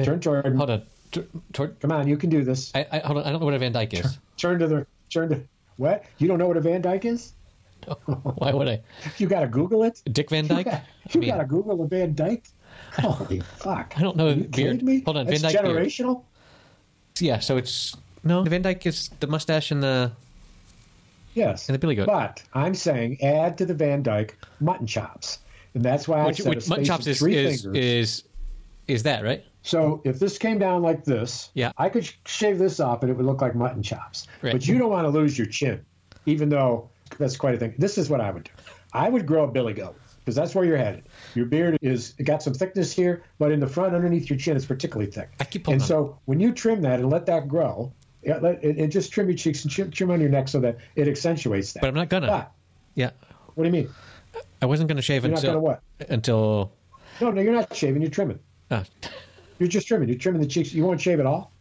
Turn toward me. Hold on. T- toward- Come on, you can do this. I, I, hold on. I don't know what a Van Dyke is. Turn to the turn to what? You don't know what a Van Dyke is? Why would I? You got to Google it. Dick Van Dyke? you got to Google a Van Dyke. Holy fuck! I don't know Are you beard. kidding me? Hold on, That's Van Dyke beard. generational. yeah. So it's no. The Van Dyke is the mustache and the Yes, And the billy goat. But I'm saying add to the Van Dyke mutton chops, and that's why I which, said a which mutton space chops of is three is, fingers. is is that right? So if this came down like this, Yeah. I could shave this off and it would look like mutton chops. Right. But you don't want to lose your chin, even though that's quite a thing. This is what I would do. I would grow a billy goat because that's where you're headed. Your beard is it got some thickness here, but in the front underneath your chin it's particularly thick. I keep and on so when you trim that and let that grow, let, and, and just trim your cheeks and trim, trim on your neck so that it accentuates that. But I'm not gonna. But, Yeah, what do you mean? I wasn't going to shave You're until gonna what? until. No, no, you're not shaving. You're trimming. Uh, You're just trimming. You're trimming the cheeks. You won't shave at all.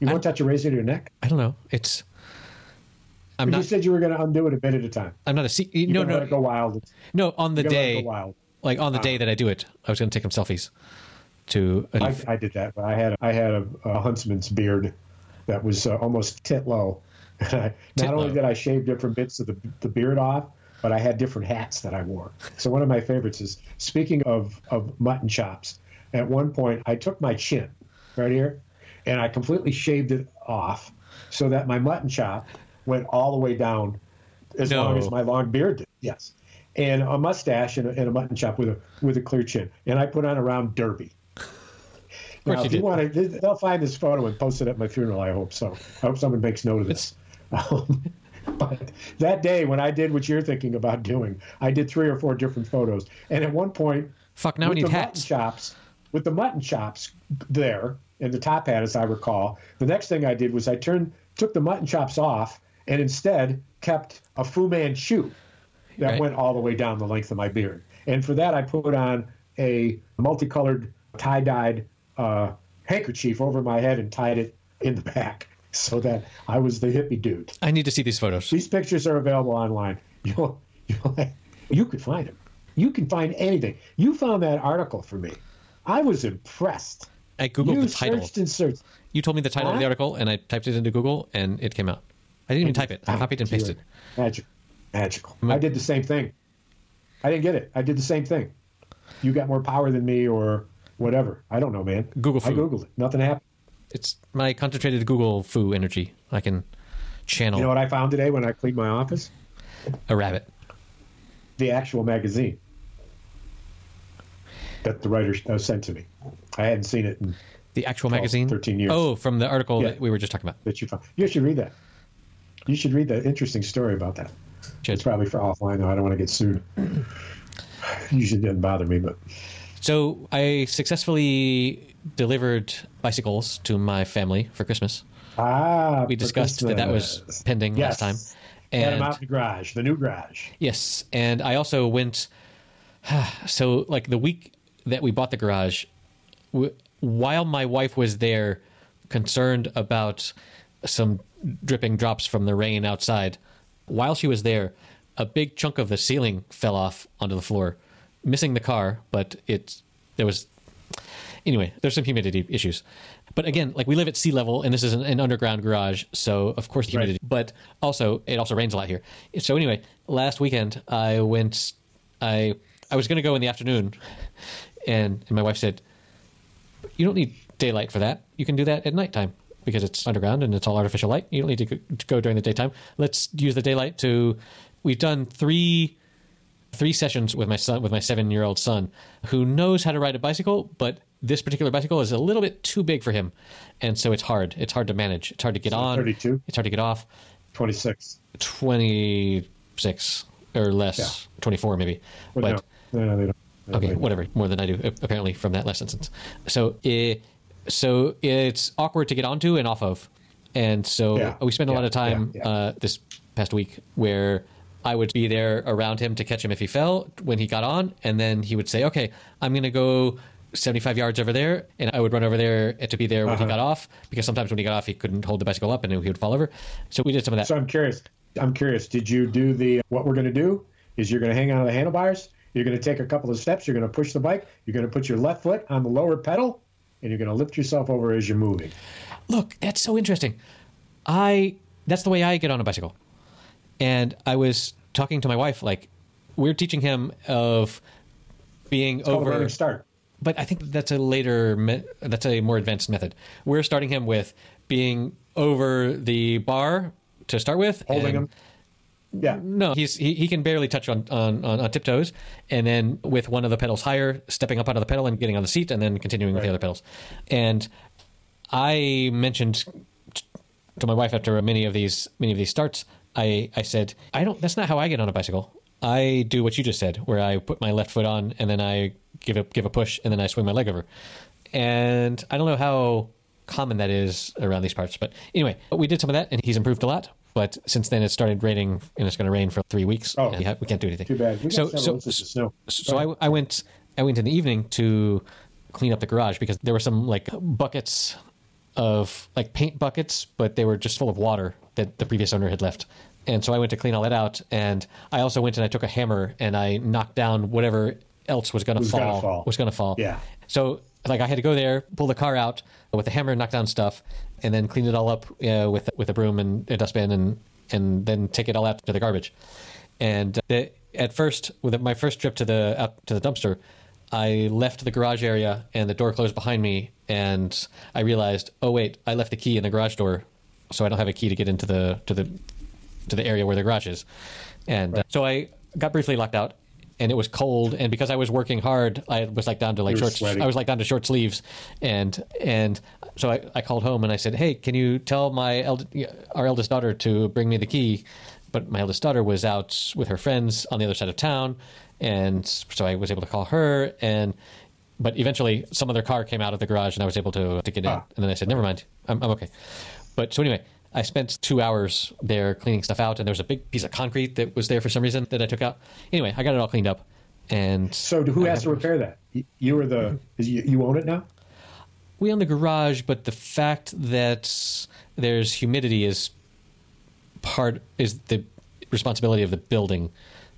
You won't touch a razor to your neck. I don't know. It's. I'm not, you said you were going to undo it a bit at a time. I'm not a. Se- no, it go no, wild. no. On the You're gonna let it day, go wild. like on the day that I do it, I was going to take some selfies. To I, I did that. But I had I had a, a huntsman's beard that was uh, almost tit low. I, not only did I shave different bits of the, the beard off, but I had different hats that I wore. So one of my favorites is speaking of of mutton chops. At one point, I took my chin right here, and I completely shaved it off so that my mutton chop went all the way down as No. long as my long beard did. Yes, and a mustache and a, and a mutton chop with a with a clear chin, and I put on a round derby. course Now, you if you want to, they'll find this photo and post it at my funeral. I hope so. I hope someone makes note of this. Um, but that day when I did what you're thinking about doing, I did three or four different photos, and at one point, fuck. Now we need hats. mutton chops, with the mutton chops there and the top hat, as I recall, the next thing I did was I turned, took the mutton chops off, and instead kept a Fu Manchu that Right. went all the way down the length of my beard. And for that, I put on a multicolored tie-dyed uh, handkerchief over my head and tied it in the back so that I was the hippie dude. I need to see these photos. These pictures are available online. You'll, you'll, you could find them. You can find anything. You found that article for me. I was impressed. I googled you the title. searched and searched. You told me the title of the article, and I typed it into Google, and it came out. I didn't even type it. I copied and pasted. Magic, magical. Ma- I did the same thing. I didn't get it. I did the same thing. You got more power than me, or whatever. I don't know, man. Google I googled it. Nothing happened. It's my concentrated Google fu energy. I can channel You know what I found today when I cleaned my office? a rabbit. The actual magazine that the writer uh, sent to me. I hadn't seen it in, The actual 12, magazine. 13 years. Oh, from the article Yeah. that we were just talking about. that you found. You should read that. You should read that interesting story about that. Should. It's probably for offline though. I don't want to get sued. Usually doesn't bother me, but So I successfully delivered bicycles to my family for Christmas. ah, We discussed that that was pending Yes. last time. And out the garage, the new garage. yes, and I also went. So like the week that we bought the garage, w- while my wife was there, concerned about some dripping drops from the rain outside, while she was there, a big chunk of the ceiling fell off onto the floor, missing the car, but it there was anyway, there's some humidity issues. But again, like we live at sea level and this is an, an underground garage, so of course the Right. humidity. But also, it also rains a lot here. So anyway, last weekend I went, I I was going to go in the afternoon, and, and my wife said, "You don't need daylight for that. You can do that at nighttime because it's underground and it's all artificial light. You don't need to go, to go during the daytime. Let's use the daylight to." We've done three three sessions with my son with my seven year old son who knows how to ride a bicycle but this particular bicycle is a little bit too big for him and so it's hard it's hard to manage it's hard to get So on 32? it's hard to get off 26. 26 or less Yeah. 24 maybe Well, but no, no, no, they don't. No, okay whatever more than i do apparently from that last instance so it so it's awkward to get onto and off of and so Yeah, we spent a lot of time yeah, yeah. Uh, this past week where i would be there around him to catch him if he fell when he got on and then he would say okay i'm going to go 75 yards over there and i would run over there to be there when he Uh-huh. got off because sometimes when he got off he couldn't hold the bicycle up and he would fall over so we did some of that So I'm curious. I'm curious. Did you do the what we're going to do? Is you're going to hang on to the handlebars. You're going to take a couple of steps. You're going to push the bike. You're going to put your left foot on the lower pedal, and you're going to lift yourself over as you're moving. Look, that's so interesting. I that's the way I get on a bicycle. And I was talking to my wife like we're teaching him of being a over start. but I think that's a later me- that's a more advanced method. We're starting him with being over the bar to start with Holding and him. Yeah. No, he's he, he can barely touch on, on, on, on tiptoes, and then with one of the pedals higher, stepping up onto the pedal and getting on the seat, and then continuing with the other pedals. And I mentioned t- to my wife after many of these many of these starts, I I said I don't. That's not how I get on a bicycle. I do what you just said, where I put my left foot on and then I give a give a push and then I swing my leg over. And I don't know how common that is around these parts, but anyway, we did some of that and he's improved a lot. But since then, it started raining, and it's going to rain for three weeks. Oh. we, ha- we can't do anything. Too bad. We so, so, snow. so I, I went I went in the evening to clean up the garage because there were some like buckets of like paint buckets, but they were just full of water that the previous owner had left. And so I went to clean all that out, and I also went and I took a hammer and I knocked down whatever else was going to fall, fall. was going to fall. Yeah. So like I had to go there, pull the car out with the hammer, knock down stuff, and then clean it all up uh, with with a broom and a dustbin, and and then take it all out to the garbage. And the, at first, with my first trip to the out to the dumpster, I left the garage area and the door closed behind me, and I realized, oh wait, I left the key in the garage door, so I don't have a key to get into the to the to the area where the garage is. And uh, so I got briefly locked out, and it was cold. And because I was working hard, I was like down to like were short. I was like down to short sleeves, and and so I, I called home and I said, "Hey, can you tell my eld- our eldest daughter to bring me the key?" But my eldest daughter was out with her friends on the other side of town, and so I was able to call her. And but eventually, some other car came out of the garage, and I was able to to get in. Ah. And then I said, "Never mind, I'm, I'm okay." But so anyway. I spent two hours there cleaning stuff out, and there was a big piece of concrete that was there for some reason that I took out. Anyway, I got it all cleaned up, and So who has to repair that? You- were the mm-hmm. is you, you own it now. we own the garage, but the fact that there's humidity is part is the responsibility of the building.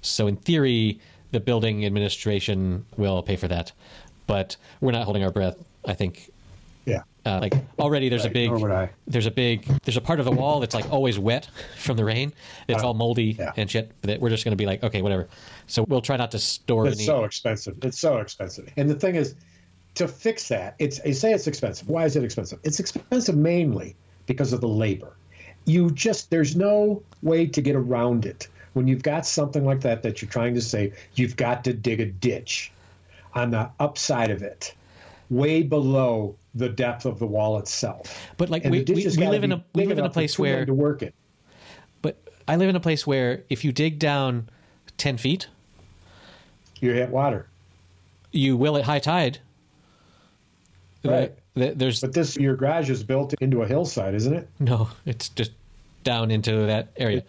So in theory, the building administration will pay for that, but we're not holding our breath. I think Yeah. Uh, like already there's a big nor would I. there's a big there's a part of the wall that's like always wet from the rain that's all moldy yeah. and shit that we're just going to be like okay whatever so we'll try not to store It's any so expensive. It's so expensive. And the thing is, to fix that, it's I say it's expensive. Why is it expensive? It's expensive mainly because of the labor. You just there's no way to get around it. When you've got something like that that you're trying to save, you've got to dig a ditch on the upside of it, way below the depth of the wall itself. But, like, And we- we- we live in a- we live in a place where- to work it. but i live in a place where if you dig down 10 feet You hit water. you will at high tide Right. the- there's But this your garage is built into a hillside, isn't it? No, it's just down into that area.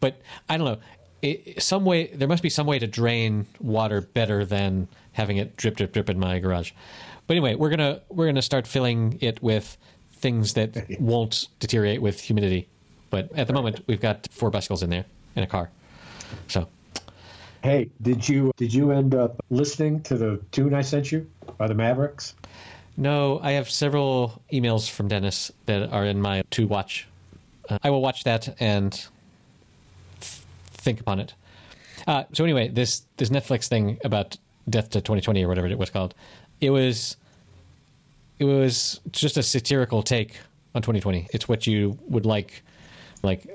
But I don't know. It, some way there must be some way to drain water better than having it drip, drip, drip in my garage. But anyway, we're gonna we're gonna start filling it with things that won't deteriorate with humidity. But at the moment, we've got four bicycles in there and a car. So Hey, did you did you end up listening to the tune I sent you by the Mavericks? no, I have several emails from Dennis that are in my to watch. Uh, I will watch that and th- think upon it. Uh, so anyway, this this Netflix thing about Death to 2020 or whatever it was called, it was it was just a satirical take on 2020. It's what you would like, like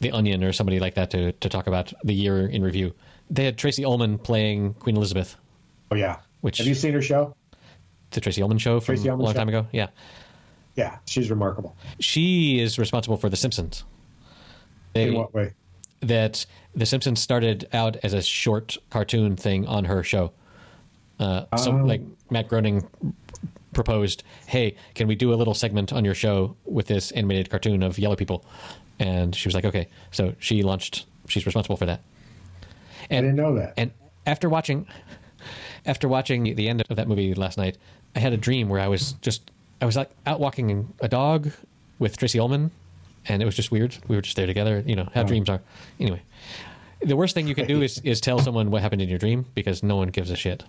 the Onion or somebody like that to to talk about the year in review. They had Tracey Ullman playing Queen Elizabeth, Oh yeah. Which- have you seen her show? the Tracey Ullman show from Tracy a long show? time ago. Yeah, Yeah, she's remarkable. she is responsible for The Simpsons. They, In what way? that The Simpsons started out as a short cartoon thing on her show. Uh, so, Oh. like Matt Groening proposed, "Hey, can we do a little segment on your show with this animated cartoon of yellow people?" And she was like, "Okay." So she launched. She's responsible for that. I And didn't know that. and after watching, after watching the end of that movie last night, I had a dream where I was just I was like out walking a dog with Tracey Ullman, and it was just weird. We were just there together. You know how oh. dreams are. Anyway, the worst thing you can do is is tell someone what happened in your dream because no one gives a shit.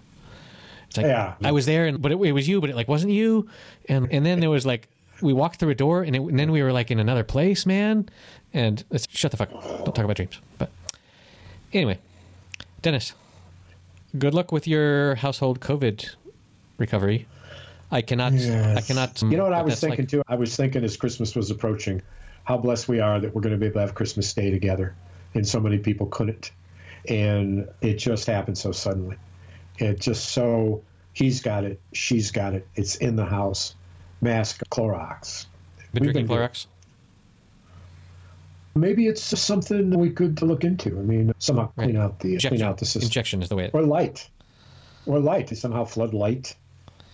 Like Yeah. I was there, and but it, it was you, but it like wasn't you. And and then there was like we walked through a door, and, it, and then we were like in another place, man. And let's shut the fuck. up. Don't talk about dreams. But anyway, Dennis, good luck with your household COVID recovery. I cannot. I cannot. You know what I was thinking like- too? I was thinking as Christmas was approaching, how blessed we are that we're going to be able to have Christmas Day together. and so many people couldn't. And it just happened so suddenly. It just so he's got it, she's got it, it's in the house. Mask Clorox. Been We've drinking been- Clorox? Maybe it's something we could look into. I mean, somehow clean out the Injection. clean out the system, Injection is the way it. or light, or light to somehow flood light,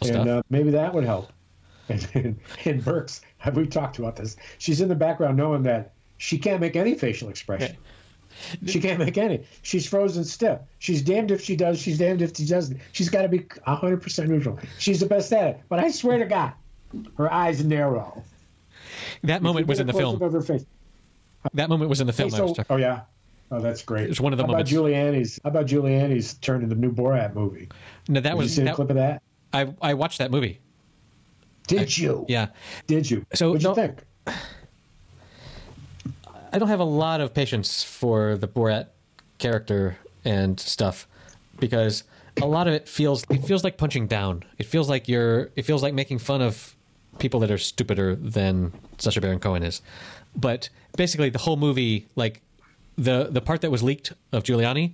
Stuff. and uh, maybe that would help. And, and, and Burks, have we talked about this? She's in the background knowing that she can't make any facial expression. She can't make any. She's frozen stiff. She's damned if she does. She's damned if she doesn't. She's got to be 100% neutral. She's the best at it. But I swear to God, her eyes narrow. that moment was in the Get a close-up film. Of her face. That moment was in the film. Hey, I was so, oh yeah, oh that's great. It's one of the how moments. About Giuliani's, how about Giuliani's turn in the new Borat movie? no, that Did you was. see a clip of that? I I watched that movie. Did you? Yeah, Did you? So, what'd you no- think? I don't have a lot of patience for the Borat character and stuff because a lot of it feels it feels like punching down. It feels like you're it feels like making fun of people that are stupider than Sacha Baron Cohen is. But basically the whole movie like the the part that was leaked of Giuliani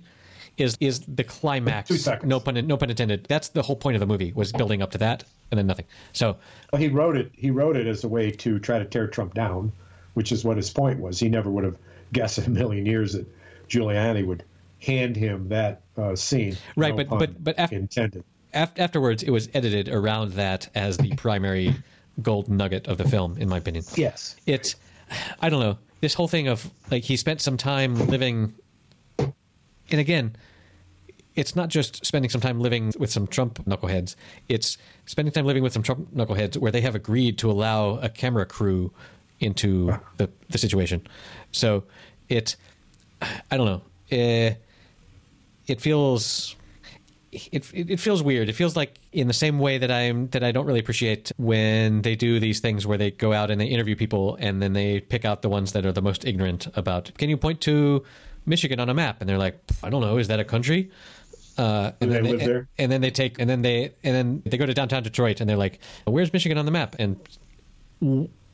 is is the climax. Two seconds. No pun no pun intended. That's the whole point of the movie was building up to that and then nothing. So Well, he wrote it. He wrote it as a way to try to tear Trump down, which is what his point was. He never would have guessed in a million years that Giuliani would hand him that uh, scene. Right, No but- but- but af- intended. af- afterwards it was edited around that as the primary gold nugget of the film in my opinion. Yes. it i don't know this whole thing of like he spent some time living and again it's not just spending some time living with some trump knuckleheads it's spending time living with some trump knuckleheads where they have agreed to allow a camera crew into the, the situation so it i don't know eh, it feels it, it it feels weird. It feels like in the same way that I'm that I don't really appreciate when they do these things where they go out and they interview people and then they pick out the ones that are the most ignorant about. Can you point to Michigan on a map? And they're like, I don't know. Is that a country? Uh, and then they live there? And then they take and then they and then they go to downtown Detroit and they're like, Where's Michigan on the map? And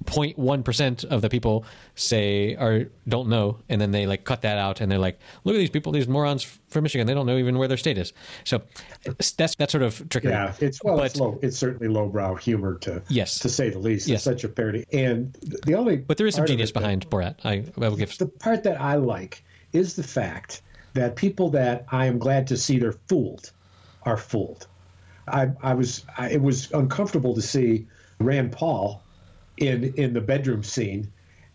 0.1 percent of the people say or don't know, and then they like cut that out, and they're like, "Look at these people, these morons from Michigan. They don't know even where their state is." So that's that's sort of trickery. Yeah, it's well, it's low. It's certainly lowbrow humor to Yes. to say the least. Yes. It's such a parody, and the only But there is some genius it that- behind Borat. I, I will give. the part that I like is the fact that people that I am glad to see they're fooled are fooled. I, I was I, it was uncomfortable to see Rand Paul in in the bedroom scene,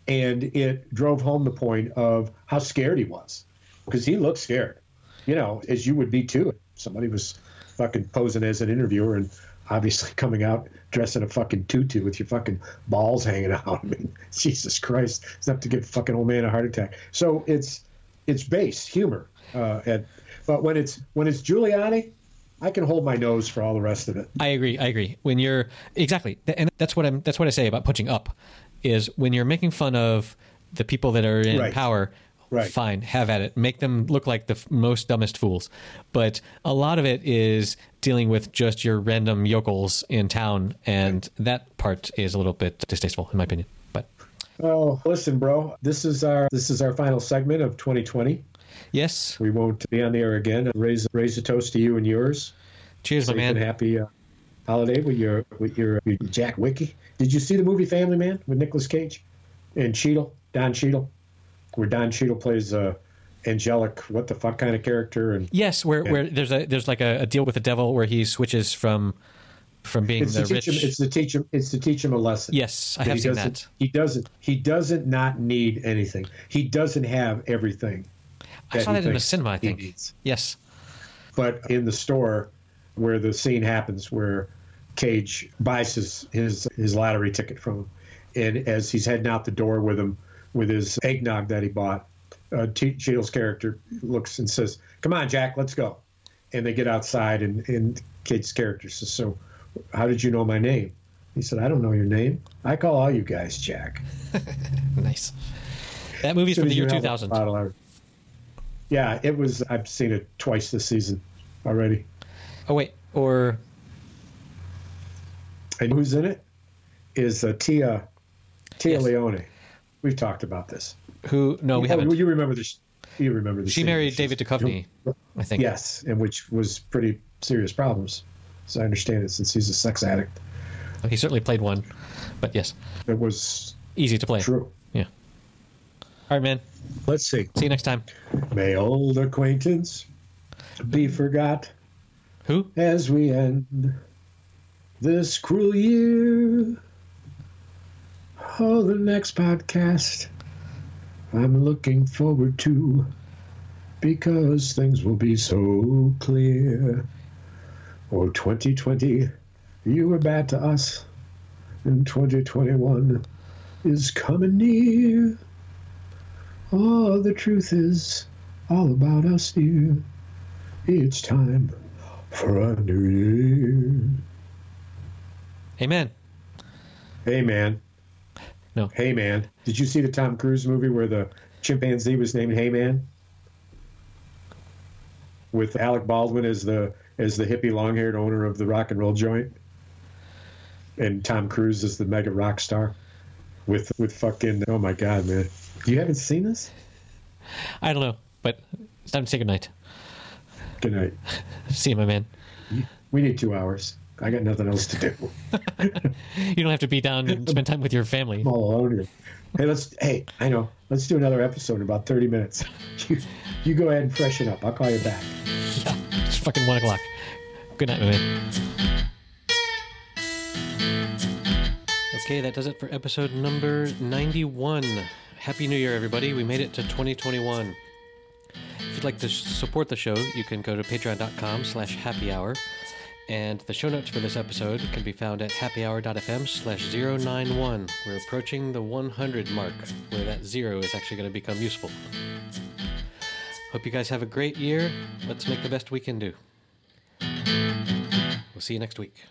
and it drove home the point of how scared he was because he looked scared, you know, as you would be too. Somebody was fucking posing as an interviewer and obviously coming out dressed in a fucking tutu with your fucking balls hanging out. I mean, Jesus Christ, it's enough to give fucking old man a heart attack. So it's it's base humor, uh, and but when it's when it's Giuliani, I can hold my nose for all the rest of it. I agree. I agree. When you're exactly, and that's what I'm. That's what I say about punching up, is when you're making fun of the people that are in Right. power. Right. Fine, have at it. Make them look like the f- most dumbest fools. But a lot of it is dealing with just your random yokels in town, and that part is a little bit distasteful, in my opinion. But Oh, listen, bro. This is our this is our final segment of 2020. Yes, We won't be on the air again. Raise raise a toast to you and yours. cheers, Safe man. happy uh, holiday with your with your, your Jack Wiki. Did you see the movie Family Man with Nicolas Cage and Cheadle, Don Cheadle, where Don Cheadle plays a angelic what the fuck kind of character and Yes, where where there's a there's like a, a deal with the devil where he switches from from being it's the to teach rich. him it's to teach him it's to teach him a lesson. yes, I have seen that. He doesn't. He doesn't not need anything. He doesn't have everything. I saw that in the cinema. I think. needs. Yes. But in the store, where the scene happens, where Cage buys his his, his lottery ticket from him, and as he's heading out the door with him with his eggnog that he bought, uh, T- Cheadle's character looks and says, "Come on, Jack, let's go." And they get outside, and, and Cage's character says, "So, how did you know my name?" He said, "I don't know your name. I call all you guys Jack." Nice. That movie's Soon from the year you have a 2000. Yeah, it was. I've seen it twice this season already. Oh wait, or And who's in it? Is uh, Tia Tia Yes. Leoni. We've talked about this. who? No, we Oh, haven't. You remember this? you remember the She scene. married David Duchovny, I think. Yes, and which was pretty serious problems. So I understand it since he's a sex addict. He certainly played one, but yes, It was easy to play. true. All right, man. Let's see. See you next time. May old acquaintance be forgot Who? as we end this cruel year. Oh, the next podcast I'm looking forward to because things will be so clear. Oh, 2020, you were bad to us, and 2021 is coming near. Oh, the truth is all about us, dear. It's time for a new year. Amen. Hey, man. No. Hey, man. Did you see the Tom Cruise movie where the chimpanzee was named Hey Man? With Alec Baldwin as the as the hippie long-haired owner of the rock and roll joint, and Tom Cruise as the mega rock star. With with fucking oh my god, man! You haven't seen this? I don't know, but it's time to say goodnight. Good night. See you, my man. We need two hours. I got nothing else to do. You don't have to be down and spend time with your family. I'm all alone here. Hey, let's. Hey, I know. Let's do another episode in about thirty minutes. You, you go ahead and freshen up. I'll call you back. Yeah, It's fucking one o'clock. Good night, my man. Okay, that does it for episode number 91. Happy New Year, everybody. We made it to 2021. If you'd like to support the show, you can go to patreon.com slash happy hour. And the show notes for this episode can be found at happyhour.fm slash 091. We're approaching the 100 mark, where that zero is actually going to become useful. Hope you guys have a great year. Let's make the best we can do. We'll see you next week.